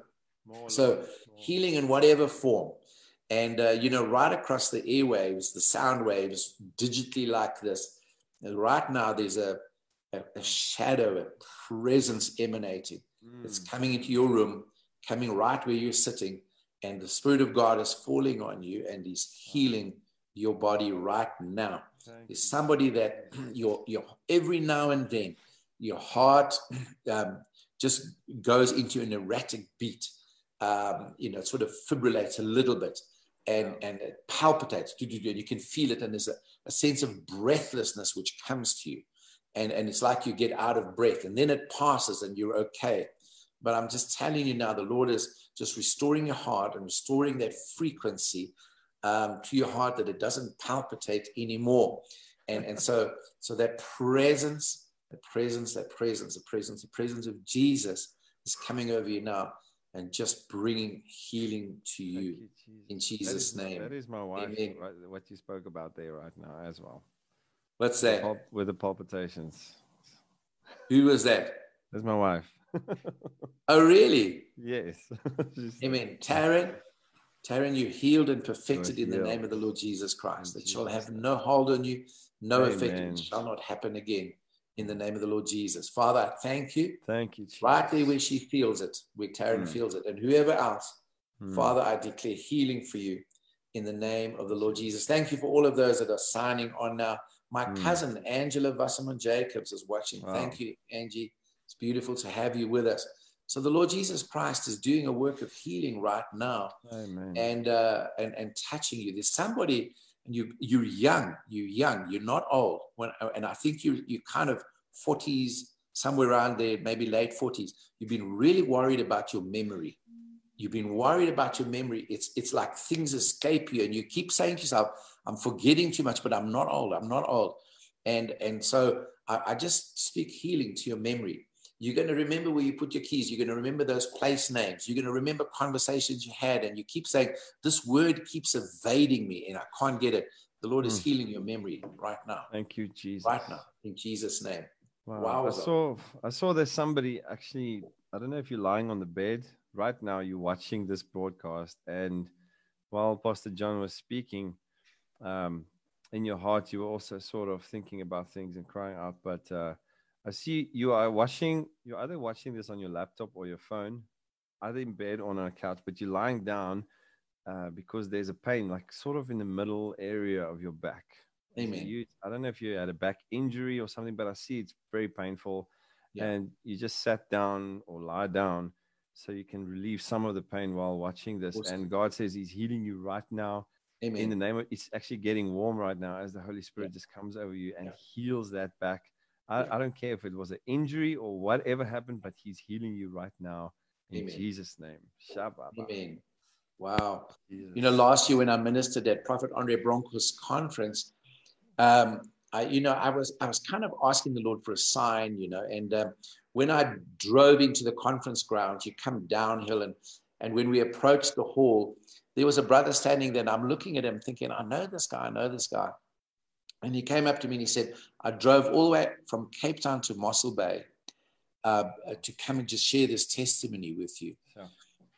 so healing in whatever form. And, uh, you know, right across the airwaves, the sound waves, digitally like this, and right now there's a, a, a shadow, a presence emanating. Mm. It's coming into your room, coming right where you're sitting, and the Spirit of God is falling on you and He's healing your body right now. There's somebody that your, your every now and then your heart um, just goes into an erratic beat. Um, you know, sort of fibrillates a little bit and, and it palpitates. And you can feel it, and there's a, a sense of breathlessness which comes to you. And, and it's like you get out of breath, and then it passes and you're okay. But I'm just telling you now, the Lord is just restoring your heart and restoring that frequency um, to your heart that it doesn't palpitate anymore. And, and so, so that presence the presence, that presence, the presence, the presence of Jesus is coming over you now and just bringing healing to you, you in Jesus' that is, name. That is my wife, right, what you spoke about there right now as well. Let's say with the palpitations. Who was that? That's my wife. oh, really? Yes. Amen. Taryn, Taryn, you healed and perfected in the name of the Lord Jesus Christ. It shall have no hold on you, no Amen. effect. It shall not happen again in the name of the Lord Jesus. Father, I thank you. Thank you. Jesus. Right there where she feels it, where Taryn mm. feels it, and whoever else, mm. Father, I declare healing for you in the name of the Lord Jesus. Thank you for all of those that are signing on now. My mm. cousin Angela Wasserman Jacobs is watching. Wow. Thank you, Angie. It's beautiful to have you with us. So the Lord Jesus Christ is doing a work of healing right now, Amen. and uh, and and touching you. There's somebody, and you you're young, you're young, you're not old. When and I think you you kind of 40s, somewhere around there, maybe late 40s. You've been really worried about your memory. You've been worried about your memory. It's it's like things escape you, and you keep saying to yourself, "I'm forgetting too much," but I'm not old. I'm not old, and and so I, I just speak healing to your memory you're going to remember where you put your keys. You're going to remember those place names. You're going to remember conversations you had. And you keep saying, This word keeps evading me and I can't get it. The Lord is mm. healing your memory right now. Thank you, Jesus. Right now, in Jesus' name. Wow. wow. I saw I saw there's somebody actually, I don't know if you're lying on the bed. Right now, you're watching this broadcast. And while Pastor John was speaking, um, in your heart, you were also sort of thinking about things and crying out. But uh, I see you are watching, you're either watching this on your laptop or your phone, either in bed or on a couch, but you're lying down uh, because there's a pain, like sort of in the middle area of your back. Amen. You, I don't know if you had a back injury or something, but I see it's very painful. Yeah. And you just sat down or lie down so you can relieve some of the pain while watching this. Awesome. And God says He's healing you right now. Amen. In the name of it's actually getting warm right now as the Holy Spirit yeah. just comes over you and yeah. heals that back I, I don't care if it was an injury or whatever happened, but He's healing you right now in Amen. Jesus' name. Shabbat. Amen. Wow. Jesus. You know, last year when I ministered at Prophet Andre Bronco's conference, um, I, you know, I was I was kind of asking the Lord for a sign, you know, and um, when I drove into the conference grounds, you come downhill, and and when we approached the hall, there was a brother standing there, and I'm looking at him, thinking, I know this guy, I know this guy. And he came up to me and he said, I drove all the way from Cape Town to Mossel Bay uh, to come and just share this testimony with you. Sure.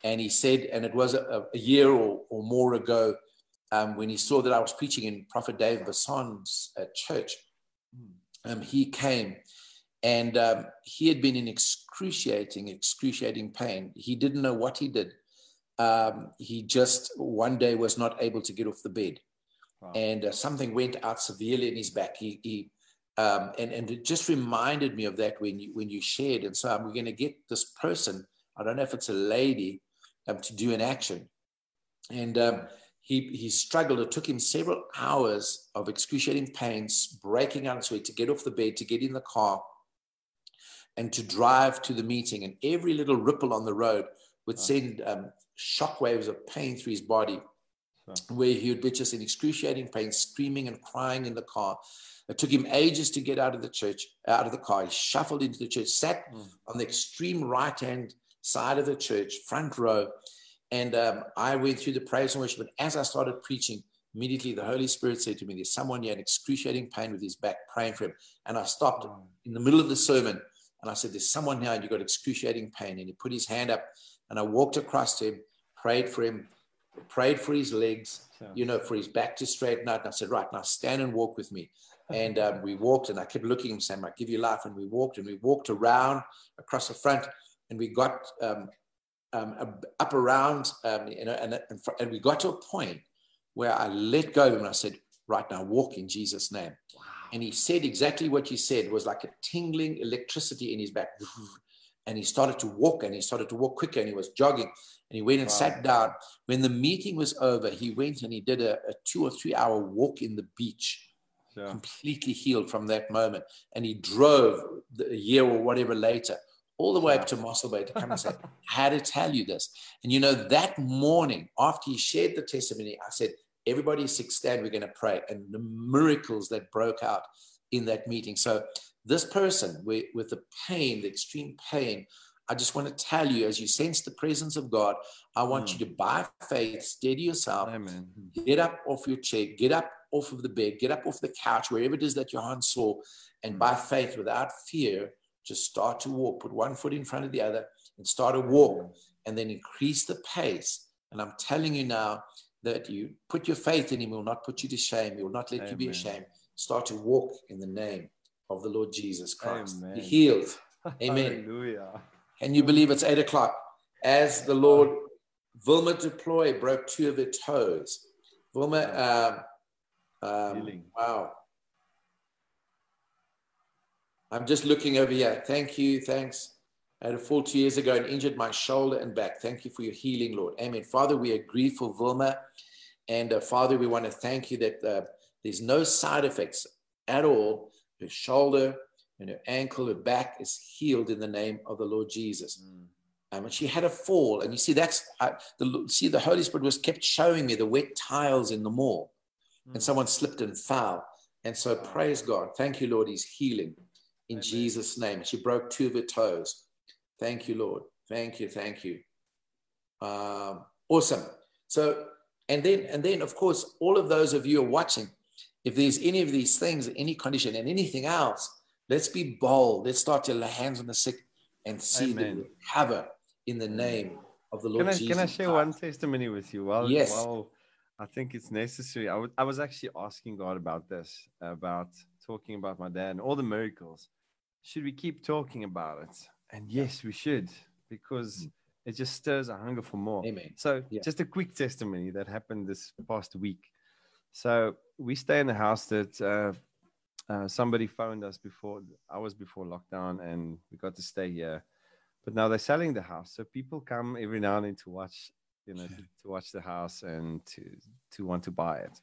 And he said, and it was a, a year or, or, more ago um, when he saw that I was preaching in Prophet Dave Basson's uh, church. Um, he came and um, he had been in excruciating, excruciating pain. He didn't know what he did. Um, he just one day was not able to get off the bed wow. and uh, something went out severely in his back. He, he um, and, and it just reminded me of that when you when you shared. And so I'm going to get this person. I don't know if it's a lady um, to do an action, and um, he he struggled. It took him several hours of excruciating pains, breaking out of sweat to get off the bed, to get in the car, and to drive to the meeting. And every little ripple on the road would send um, shock waves of pain through his body where he would be just in excruciating pain, screaming and crying in the car. It took him ages to get out of the church, out of the car. He shuffled into the church, sat mm. on the extreme right hand side of the church, front row. And um, I went through the praise and worship. And as I started preaching, immediately the Holy Spirit said to me, There's someone here in excruciating pain with his back, praying for him. And I stopped mm. in the middle of the sermon and I said, There's someone here and you've got excruciating pain. And he put his hand up and I walked across to him, prayed for him prayed for his legs, you know, for his back to straighten out. And I said, right, now stand and walk with me. And um, we walked and I kept looking and saying, I give you life. And we walked and we walked around across the front and we got um, um, up around, um, you know, and, and, and, we got to a point where I let go and I said, right now, walk in Jesus' name. Wow. And he said exactly what you said it was like a tingling electricity in his back. And he started to walk and he started to walk quicker and he was jogging and he went and wow. sat down. When the meeting was over, he went and he did a, a two or three hour walk in the beach, yeah. completely healed from that moment. And he drove a year or whatever later all the way up to Mossel Bay to come and say, I had to tell you this. And you know, that morning after he shared the testimony, I said, everybody six stand, we're going to pray. And the miracles that broke out in that meeting. So this person with, with the pain, the extreme pain, I just want to tell you, as you sense the presence of God, I want mm. you to, by faith, steady yourself. Amen. Get up off your chair, get up off of the bed, get up off the couch, wherever it is that your hand saw, and by faith, without fear, Just start to walk. Put one foot in front of the other and start a walk and then increase the pace. And I'm telling you now that you put your faith in him, he will not put you to shame. He will not let Amen. you be ashamed. Start to walk in the name of the Lord Jesus Christ. Amen. Be healed. Amen. Hallelujah. And you believe it's eight o'clock. As the Lord, Vilma du Plooy broke two of her toes. Vilma, um, um, wow. I'm just looking over here. Thank you. Thanks. I had a fall two years ago and injured my shoulder and back. Thank you for your healing, Lord. Amen. Father, we agree for Vilma. And uh, Father, we want to thank you that uh, there's no side effects at all. Her shoulder and her ankle, her back is healed in the name of the Lord Jesus. Mm. Um, and she had a fall. And you see, that's the see, the Holy Spirit was kept showing me the wet tiles in the mall. Mm. And someone slipped and fell. And so praise God. Thank you, Lord. He's healing in Amen. Jesus' name. She broke two of her toes. Thank you, Lord. Thank you. Thank you. Um, awesome. So, and then, and then, of course, all of those of you are watching. If there's any of these things, any condition, and anything else, let's be bold. Let's start to lay hands on the sick and see Amen. the recover in the name of the Lord can I, Jesus. Can I share one testimony with you? Well, yes. I think it's necessary. I, w- I was actually asking God about this, about talking about my dad and all the miracles. Should we keep talking about it? And yes, we should, because mm. it just stirs a hunger for more. Amen. So, yeah. just a quick testimony that happened this past week. So, we stay in the house that uh, uh, somebody phoned us before, hours before lockdown, and we got to stay here. But now they're selling the house. So, people come every now and then to watch, you know, to, to watch the house and to, to want to buy it.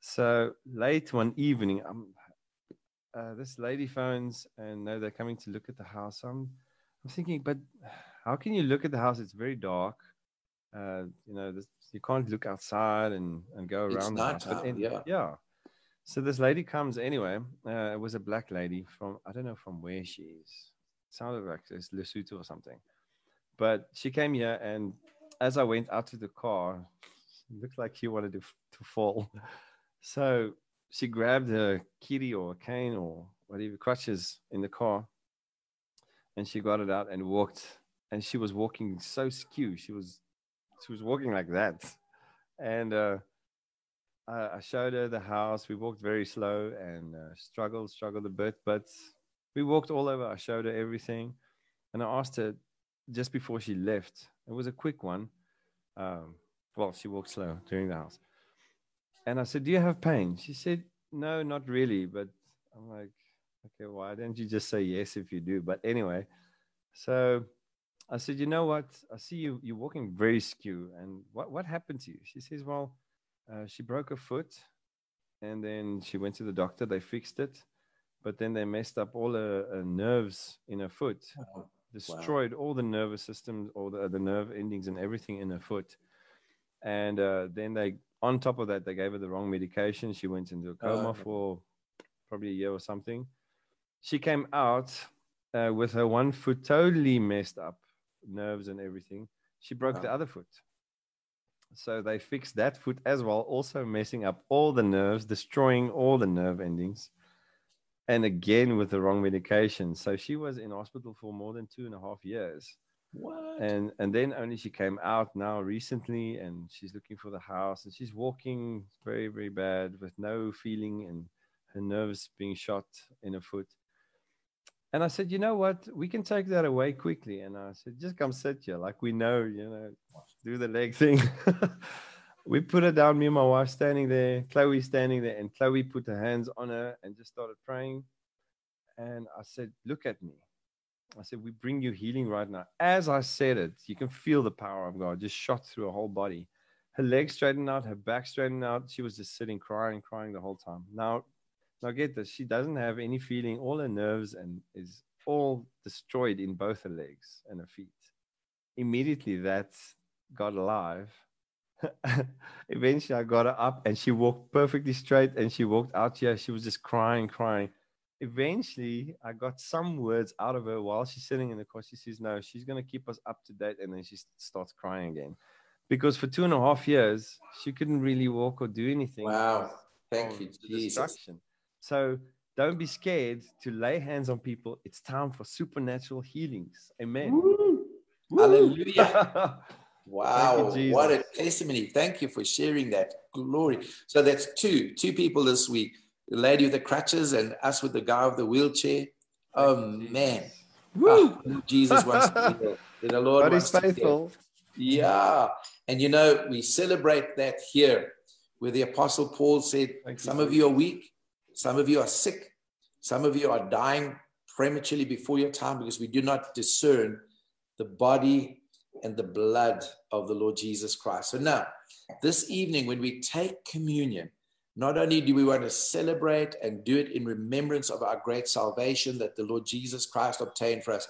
So, late one evening, I'm uh, this lady phones and no, they're coming to look at the house. I'm, I'm thinking, but how can you look at the house? It's very dark. Uh, you know, this, you can't look outside and, and go around it's the house. In, yeah. yeah. So this lady comes anyway. Uh, it was a black lady from, I don't know from where she is. It sounded like it's Lesotho or something. But she came here and as I went out to the car, looked like she wanted to, to fall. So she grabbed her kitty or a cane or whatever crutches in the car and she got it out and walked and she was walking so skew she was she was walking like that and uh, I, I, showed her the house we walked very slow and uh, struggled struggled a bit but we walked all over i showed her everything and i asked her just before she left it was a quick one um, well she walked slow during the house and I said, Do you have pain? She said, No, not really. But I'm like, Okay, why don't you just say yes if you do? But anyway, so I said, You know what? I see you, you're walking very skew. And what, what happened to you? She says, Well, uh, she broke her foot and then she went to the doctor. They fixed it. But then they messed up all her, her nerves in her foot, oh, destroyed wow. all the nervous systems, all the, the nerve endings and everything in her foot. And uh, then they on top of that, they gave her the wrong medication. She went into a coma oh, for probably a year or something. She came out uh, with her one foot totally messed up, nerves and everything. She broke the ah. other foot. So they fixed that foot as well, also messing up all the nerves, destroying all the nerve endings. And again with the wrong medication. So she was in hospital for more than two and a half years. What? And and then only she came out now recently, and she's looking for the house, and she's walking very very bad with no feeling, and her nerves being shot in her foot. And I said, you know what? We can take that away quickly. And I said, just come sit here, like we know, you know, do the leg thing. we put her down, me and my wife standing there, Chloe standing there, and Chloe put her hands on her and just started praying. And I said, look at me. I said, We bring you healing right now. As I said it, you can feel the power of God just shot through her whole body. Her legs straightened out, her back straightened out. She was just sitting crying, crying the whole time. Now, now get this. She doesn't have any feeling. All her nerves and is all destroyed in both her legs and her feet. Immediately that got alive. Eventually I got her up and she walked perfectly straight and she walked out here. She was just crying, crying eventually I got some words out of her while she's sitting in the car. She says, No, she's going to keep us up to date. And then she starts crying again. Because for two and a half years, she couldn't really walk or do anything. Wow. Thank you, Jesus. So don't be scared to lay hands on people. It's time for supernatural healings. Amen. Woo. Hallelujah. wow. You, what a testimony. Thank you for sharing that. Glory. So that's two, two people this week. The lady with the crutches and us with the guy with the wheelchair. Oh ah, man. Woo. Oh, Jesus wants to heal. The Lord but wants faithful. To yeah. And you know, we celebrate that here where the apostle Paul said, Thank Some you. of you are weak, some of you are sick, some of you are dying prematurely before your time because we do not discern the body and the blood of the Lord Jesus Christ. So now, this evening, when we take communion, not only do we want to celebrate and do it in remembrance of our great salvation that the Lord Jesus Christ obtained for us,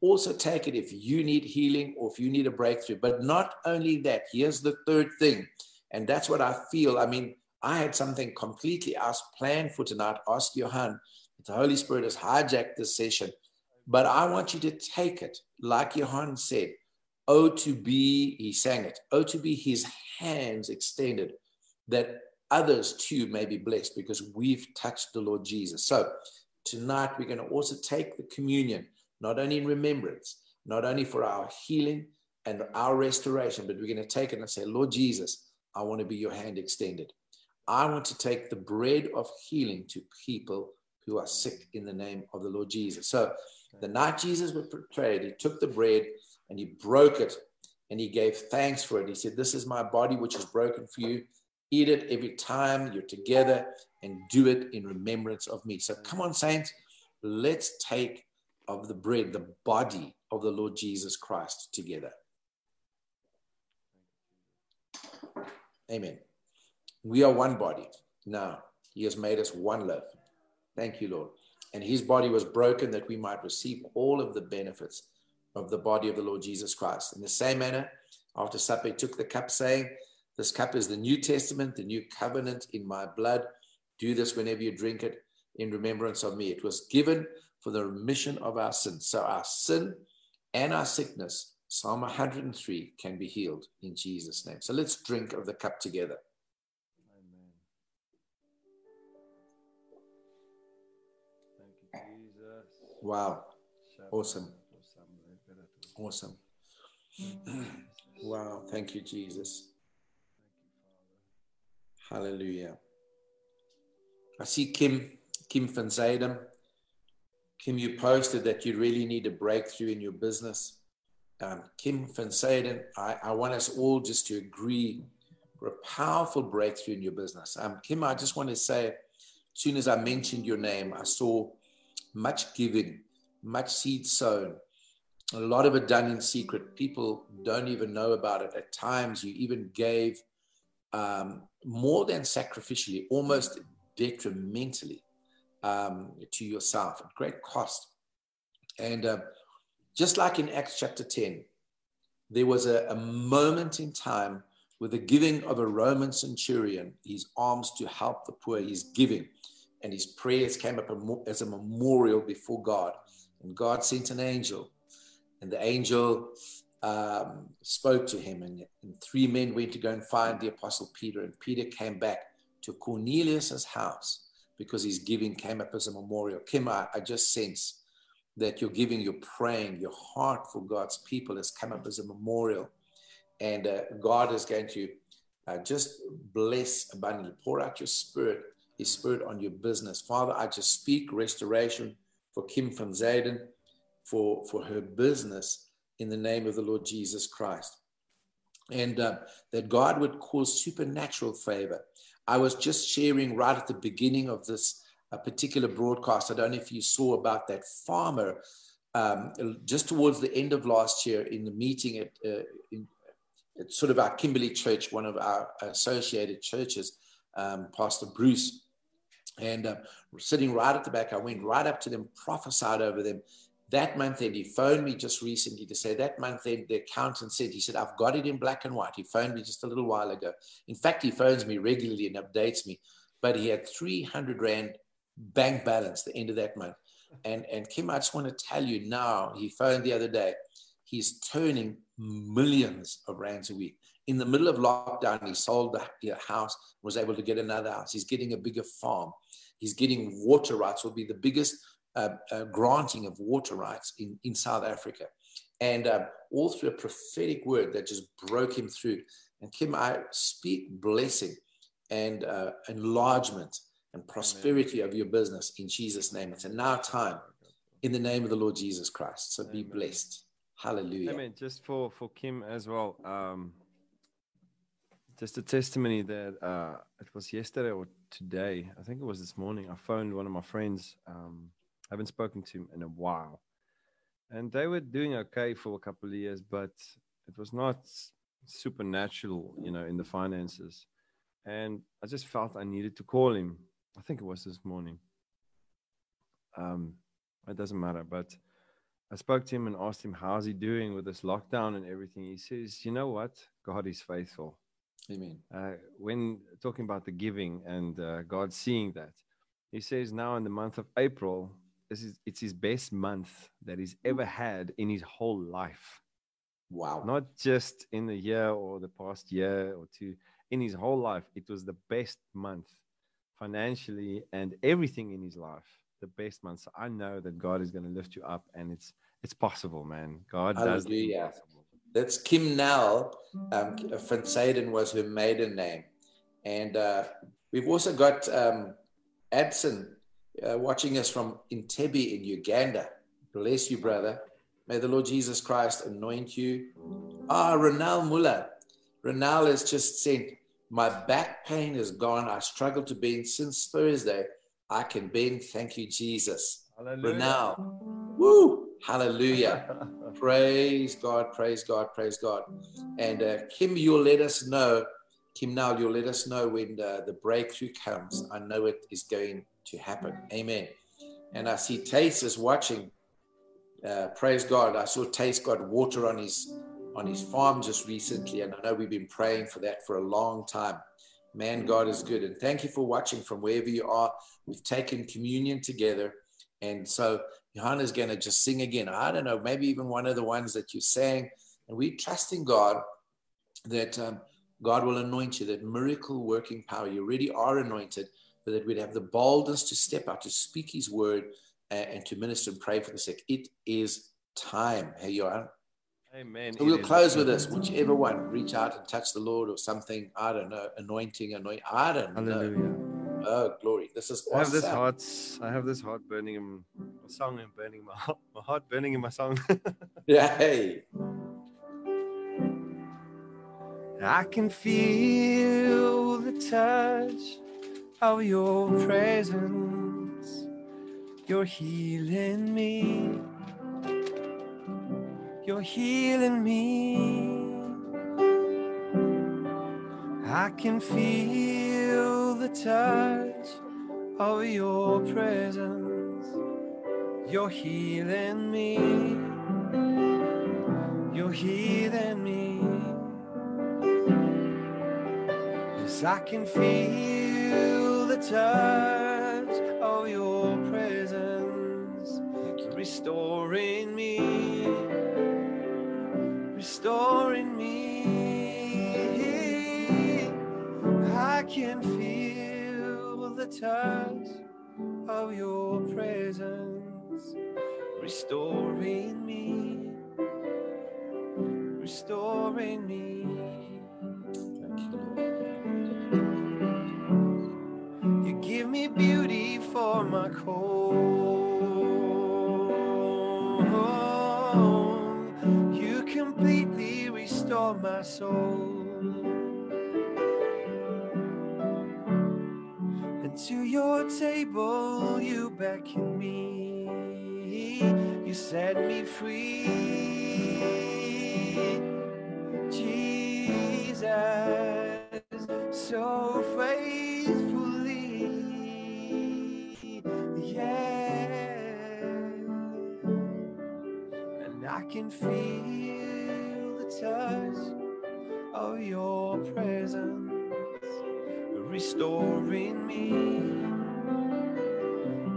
also take it if you need healing or if you need a breakthrough. But not only that, here's the third thing. And that's what I feel. I mean, I had something completely else planned for tonight. Ask Johan. The Holy Spirit has hijacked this session. But I want you to take it, like Johan said, Oh, to be, he sang it, oh, to be his hands extended, that others too may be blessed because we've touched the Lord Jesus. So tonight we're going to also take the communion, not only in remembrance, not only for our healing and our restoration, but we're going to take it and say, Lord Jesus, I want to be your hand extended. I want to take the bread of healing to people who are sick in the name of the Lord Jesus. So the night Jesus was betrayed, he took the bread and he broke it and he gave thanks for it. He said, This is my body, which is broken for you. Eat it every time you're together and do it in remembrance of me. So come on, saints, let's take of the bread, the body of the Lord Jesus Christ together. Amen. We are one body. Now, He has made us one love. Thank you, Lord. And His body was broken that we might receive all of the benefits of the body of the Lord Jesus Christ. In the same manner, after supper, He took the cup, saying, This cup is the New Testament, the new covenant in my blood. Do this whenever you drink it in remembrance of me. It was given for the remission of our sins. So our sin and our sickness Psalm 103 can be healed in Jesus' name. So let's drink of the cup together. Wow. Awesome. Awesome. wow. Thank you, Jesus. Hallelujah. I see Kim, Kim van Zayden. Kim, you posted that you really need a breakthrough in your business um, Kim van Sayden, I, I, want us all just to agree for a powerful breakthrough in your business. Um, Kim, I just want to say, as soon as I mentioned your name, I saw much giving, much seed sown, a lot of it done in secret. People don't even know about it. At times, you even gave um, more than sacrificially, almost detrimentally um, to yourself at great cost. And uh, just like in Acts chapter 10, there was a, a moment in time with the giving of a Roman centurion, his alms to help the poor, his giving, and his prayers came up as a memorial before God. And God sent an angel, and the angel um, spoke to him, and, and three men went to go and find the apostle Peter. And Peter came back to Cornelius's house because his giving came up as a memorial. Kim, I, I just sense that you're giving, you're praying, your heart for God's people has come up as a memorial. And uh, God is going to uh, just bless abundantly, pour out your spirit, His spirit on your business. Father, I just speak restoration for Kim van Zayden, for, for her business in the name of the Lord Jesus Christ. And uh, that God would cause supernatural favor. I was just sharing right at the beginning of this a particular broadcast. I don't know if you saw about that farmer um, just towards the end of last year in the meeting at, uh, in, at sort of our Kimberley Church, one of our associated churches, um, Pastor Bruce. And uh, sitting right at the back, I went right up to them, prophesied over them. That month end, he phoned me just recently to say that month end, the accountant said, he said, I've got it in black and white. He phoned me just a little while ago. In fact, he phones me regularly and updates me. But he had 300 Rand bank balance the end of that month. And and Kim, I just want to tell you now, he phoned the other day, he's turning millions of rands a week. in the middle of lockdown, he sold the house, was able to get another house. He's getting a bigger farm. He's getting water rights, will be the biggest uh, uh, granting of water rights in, in South Africa. And uh, all through a prophetic word that just broke him through. And Kim, I speak blessing and uh, enlargement and prosperity Amen. of your business in Jesus' name. It's a now time in the name of the Lord Jesus Christ. So Amen. be blessed. Hallelujah. Amen. Just for, for Kim as well. Um, just a testimony that uh, it was yesterday or today. I think it was this morning. I phoned one of my friends. Um, I haven't spoken to him in a while, and they were doing okay for a couple of years, but it was not supernatural, you know, in the finances. And I just felt I needed to call him. I think it was this morning. Um, it doesn't matter, but I spoke to him and asked him how's he doing with this lockdown and everything. He says, "You know what? God is faithful." Amen. Uh, when talking about the giving and uh, God seeing that, He says now in the month of April, this is it's His best month that He's ever had in His whole life. Wow! Not just in the year or the past year or two. In His whole life, it was the best month financially and everything in His life. The best month. So I know that God is going to lift you up, and it's it's possible, man. God Hallelujah. does. That's Kim Nell. Um, Van Sayden was her maiden name. And uh, we've also got um, Adson uh, watching us from Entebbe in Uganda. Bless you, brother. May the Lord Jesus Christ anoint you. Ah, Renal Muller. Renal has just sent, My back pain is gone. I struggle to bend since Thursday. I can bend. Thank you, Jesus. Hallelujah. Renal. Woo! Hallelujah. praise God, praise God, praise God. And uh, Kim, you'll let us know. Kim, now you'll let us know when the, the breakthrough comes. I know it is going to happen. Amen. And I see Tace is watching. Uh, praise God. I saw Tace got water on his on his farm just recently, and I know we've been praying for that for a long time. Man, God is good. And thank you for watching from wherever you are. We've taken communion together. And so Johanna's going to just sing again. I don't know, maybe even one of the ones that you sang. And we trust in God that um, God will anoint you, that miracle working power. You really are anointed, but that we'd have the boldness to step out, to speak His word, and, and to minister and pray for the sick. It is time. Hey, Johan. Amen. So we'll close with this. Whichever one, reach out and touch the Lord or something. I don't know, anointing, anoint. I don't Hallelujah. know. Oh, glory. This is awesome. I have this heart. I have this heart burning in my song and burning my heart, my heart burning in my song. yeah. Hey. I can feel the touch of your presence. You're healing me. You're healing me. I can feel touch of your presence. You're healing me. You're healing me. Yes, I can feel the touch of your presence restoring me, restoring me. I can feel the touch of your presence restoring me, restoring me. You give me beauty for my cold. You completely restore my soul. To your table, you beckon me, you set me free. Jesus, so faithfully, yeah. And I can feel the touch of your presence restoring me,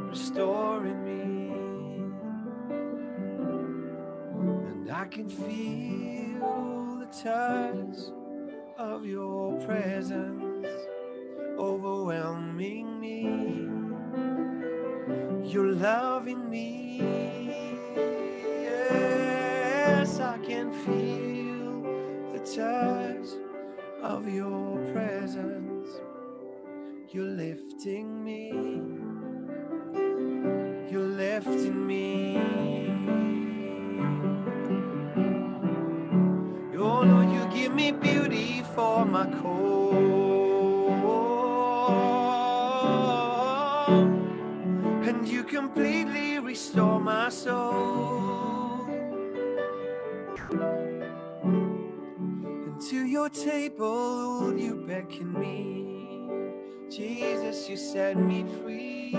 restoring me, and I can feel the touch of your presence overwhelming me. You're loving me. Yes, I can feel the touch of your presence. You're lifting me. You're lifting me. Oh Lord, you give me beauty for my cold. And you completely restore my soul. And to your table you beckon me. Jesus, you set me free.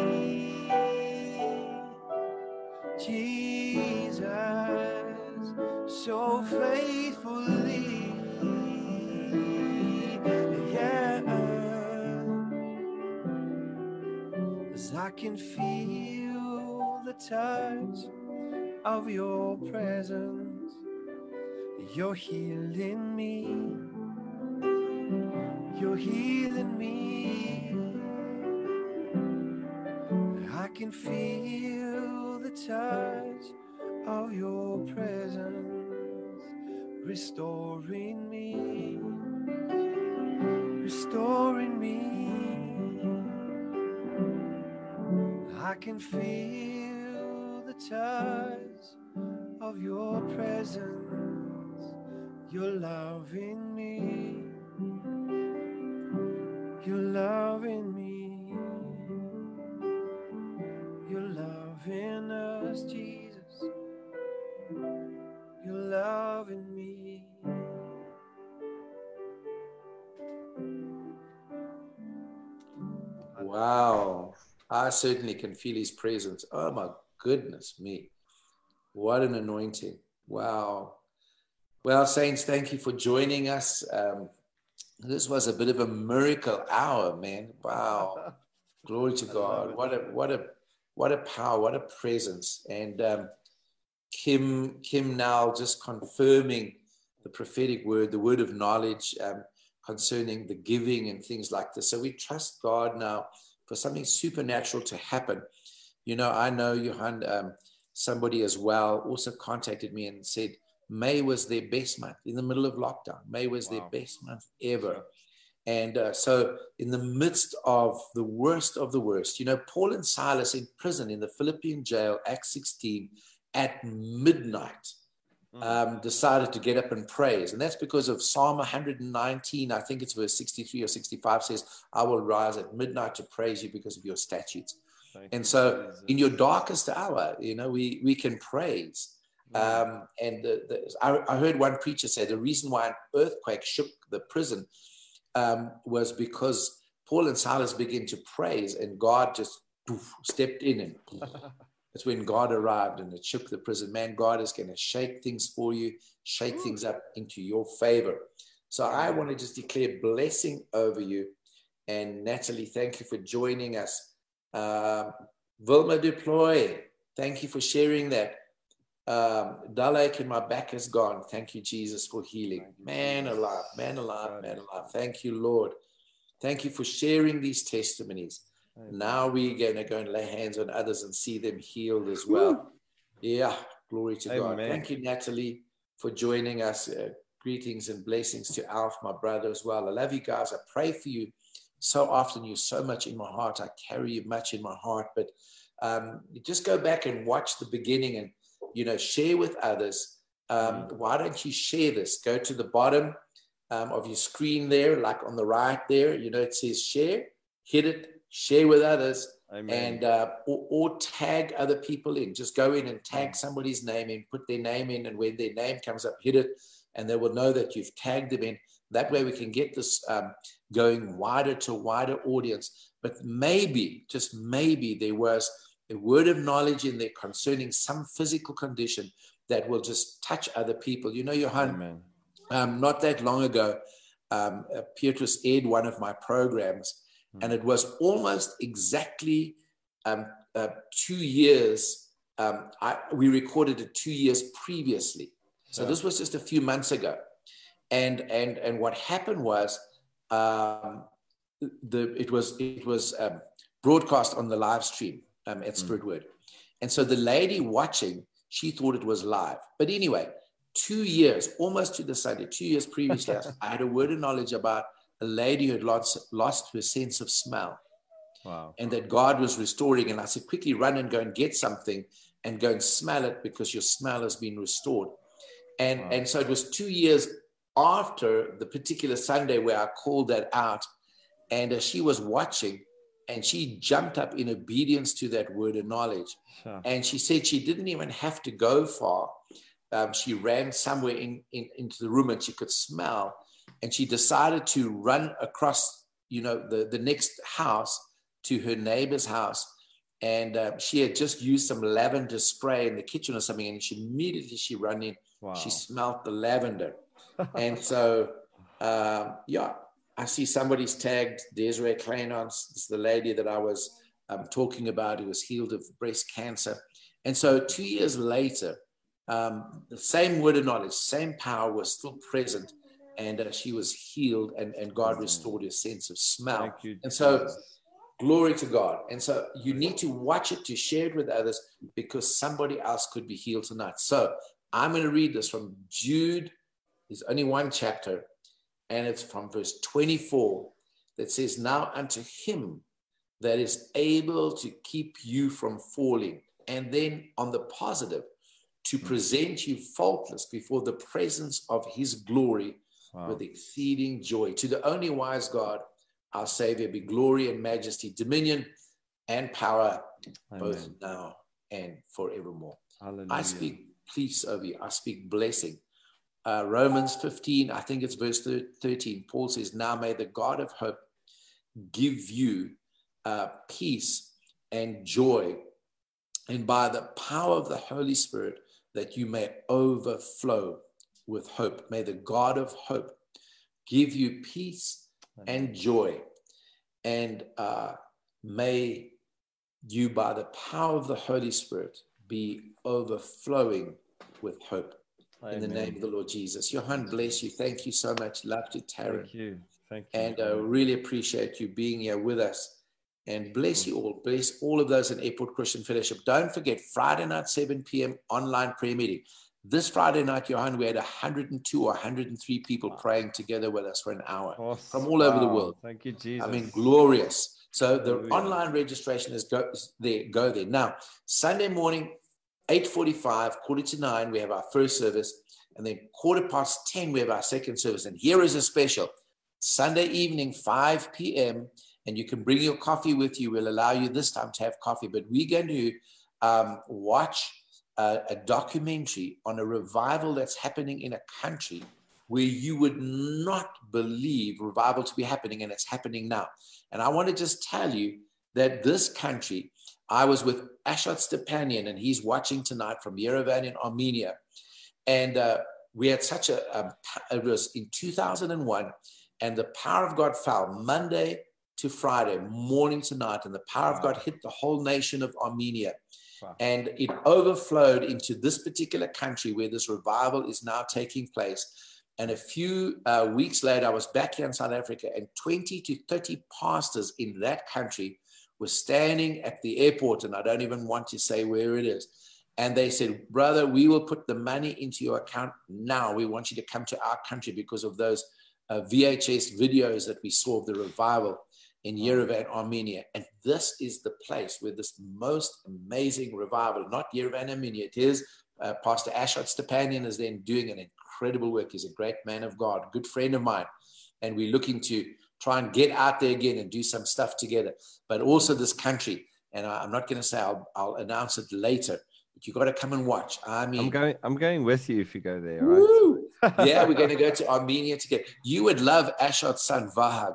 Jesus, so faithfully. Yeah. As I can feel the touch of your presence, you're healing me. You're healing me. I can feel the touch of your presence restoring me, restoring me. I can feel the touch of your presence. You're loving me. You're loving me. You're loving us, Jesus. You're loving me. Wow. I certainly can feel his presence. Oh my goodness me. What an anointing. Wow. Well, Saints, thank you for joining us. Um, this was a bit of a miracle hour, man. Wow. Glory to God. What a what a what a power, what a presence. And um, Kim, Kim now just confirming the prophetic word, the word of knowledge um, concerning the giving and things like this. So we trust God now for something supernatural to happen. You know, I know Johan, um, somebody as well also contacted me and said May was their best month in the middle of lockdown. May was wow. their best month ever. And uh, so, in the midst of the worst of the worst, you know, Paul and Silas in prison in the Philippian jail, Acts 16, at midnight, mm. um, decided to get up and praise. And that's because of Psalm 119, I think it's verse 63 or 65 says, I will rise at midnight to praise you because of your statutes. Thank and so, Jesus. in your darkest hour, you know, we, we can praise. Um, and the, the, I, I, heard one preacher say the reason why an earthquake shook the prison um, was because Paul and Silas began to praise, and God just poof, stepped in, and that's when God arrived and it shook the prison. Man, God is going to shake things for you, shake mm. things up into your favor. So I want to just declare blessing over you. And Natalie, thank you for joining us. Um, Vilma du Plooy, thank you for sharing that. Um, Dalek in my back is gone. Thank you, Jesus, for healing. Man alive, man alive, man alive. Thank you, Lord. Thank you for sharing these testimonies. Now we're going to go and lay hands on others and see them healed as well. Yeah, glory to Amen. God. Thank you, Natalie, for joining us. Uh, greetings and blessings to Alf, my brother, as well. I love you guys. I pray for you so often. You're so much in my heart. I carry you much in my heart. But um, just go back and watch the beginning and you know, share with others. Um, mm. why don't you share this? Go to the bottom um, of your screen there, like on the right there, you know, it says share, hit it, share with others. Amen. And uh, or, or, tag other people in. Just go in and tag somebody's name in, put their name in, and when their name comes up, hit it, and they will know that you've tagged them in. That way, we can get this um, going wider to wider audience. But maybe, just maybe, there was a word of knowledge in there concerning some physical condition that will just touch other people. You know, Johan, um, not that long ago, um, uh, Petrus aired one of my programs, mm. and it was almost exactly um, uh, two years. Um, I, we recorded it two years previously. So yeah. this was just a few months ago. And and and what happened was um, the it was it was um, broadcast on the live stream um, at mm. Spirit Word, and so the lady watching she thought it was live. But anyway, two years, almost to the Sunday, two years previously, I had a word of knowledge about a lady who had lost lost her sense of smell. Wow. And that God was restoring. And I said, quickly run and go and get something and go and smell it because your smell has been restored. And, wow. and so it was two years after the particular Sunday where I called that out. And uh, she was watching and she jumped up in obedience to that word of knowledge. Sure. And she said she didn't even have to go far. Um, she ran somewhere in, in, into the room and she could smell. And she decided to run across, you know, the, the next house to her neighbor's house. And uh, she had just used some lavender spray in the kitchen or something. And she immediately she ran in. Wow. She smelled the lavender. and so, um, yeah, I see somebody's tagged Desiree Kleinons. This is the lady that I was um, talking about who was healed of breast cancer. And so two years later, um, the same word of knowledge, same power was still present. And uh, she was healed and, and God restored her sense of smell. You, and so glory to God. And so you need to watch it to share it with others because somebody else could be healed tonight. So I'm going to read this from Jude. There's only one chapter and it's from verse 24 that says, Now unto him that is able to keep you from falling. And then on the positive, to hmm. present you faultless before the presence of his glory wow. with exceeding joy. To the only wise God, our Savior, be glory and majesty, dominion and power, Amen. both now and forevermore. Hallelujah. I speak peace over you. I speak blessing uh, Romans 15, I think it's verse 13, Paul says, Now may the God of hope give you uh, peace and joy, and by the power of the Holy Spirit, that you may overflow with hope. May the God of hope give you peace and joy, and uh, may you, by the power of the Holy Spirit, be overflowing with hope. Amen. in the name of the Lord Jesus. Johan, bless you. Thank you so much. Love to Taryn. Thank you. Thank you. And uh, really appreciate you being here with us. And bless you all. Bless all of those in Airport Christian Fellowship. Don't forget, Friday night, 7 p.m. online prayer meeting. This Friday night, Johan, we had 102 or 103 people praying together with us for an hour awesome. from all over the world. Thank you, Jesus. I mean, glorious. So the Hallelujah. online registration is go there. Go there now. Sunday morning, 8.45, quarter to nine, we have our first service. And then quarter past 10, we have our second service. And here is a special Sunday evening, 5 p.m. And you can bring your coffee with you. We'll allow you this time to have coffee. But we're going to um, watch a, a documentary on a revival that's happening in a country where you would not believe revival to be happening, and it's happening now. And I want to just tell you that this country I was with Ashot Stepanian, and he's watching tonight from Yerevan in Armenia. And uh, we had such a, a, it was in 2001, and the power of God fell Monday to Friday, morning to night, and the power wow. of God hit the whole nation of Armenia. Wow. And it overflowed into this particular country where this revival is now taking place. And a few uh, weeks later, I was back here in South Africa, and 20 to 30 pastors in that country were standing at the airport, and I don't even want to say where it is. And they said, Brother, we will put the money into your account now. We want you to come to our country because of those uh, VHS videos that we saw of the revival in Yerevan, Armenia. And this is the place where this most amazing revival, not Yerevan, Armenia, it is uh, Pastor Ashot Stepanian is then doing an incredible work. He's a great man of God, good friend of mine. And we're looking to try and get out there again and do some stuff together. But also this country, and I, am not going to say I'll, I'll, announce it later, but you got to come and watch. I mean, I'm going. I'm going with you if you go there. Right? yeah, we're going to go to Armenia together. You would love Ashot's son Vahag,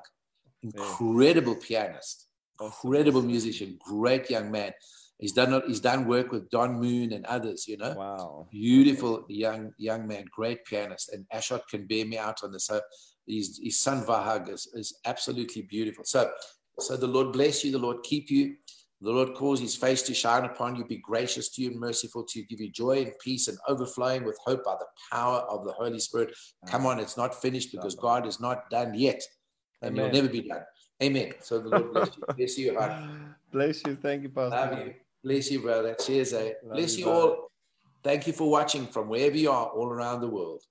incredible yeah. pianist, incredible musician, great young man. He's done he's done work with Don Moen and others, you know. Wow. Beautiful young young man, great pianist. And Ashot can bear me out on this. So his, his son Vahag is, is absolutely beautiful. So, so the Lord bless you, the Lord keep you. The Lord cause his face to shine upon you, be gracious to you and merciful to you, give you joy and peace and overflowing with hope by the power of the Holy Spirit. Come on, it's not finished because God is not done yet. And Amen. you'll never be done. Amen. So the Lord bless you. Bless you, heart. Bless you. Thank you, Pastor. Love you. Bless you, brother. Cheers. Eh? Bless you, you all. Thank you for watching from wherever you are all around the world.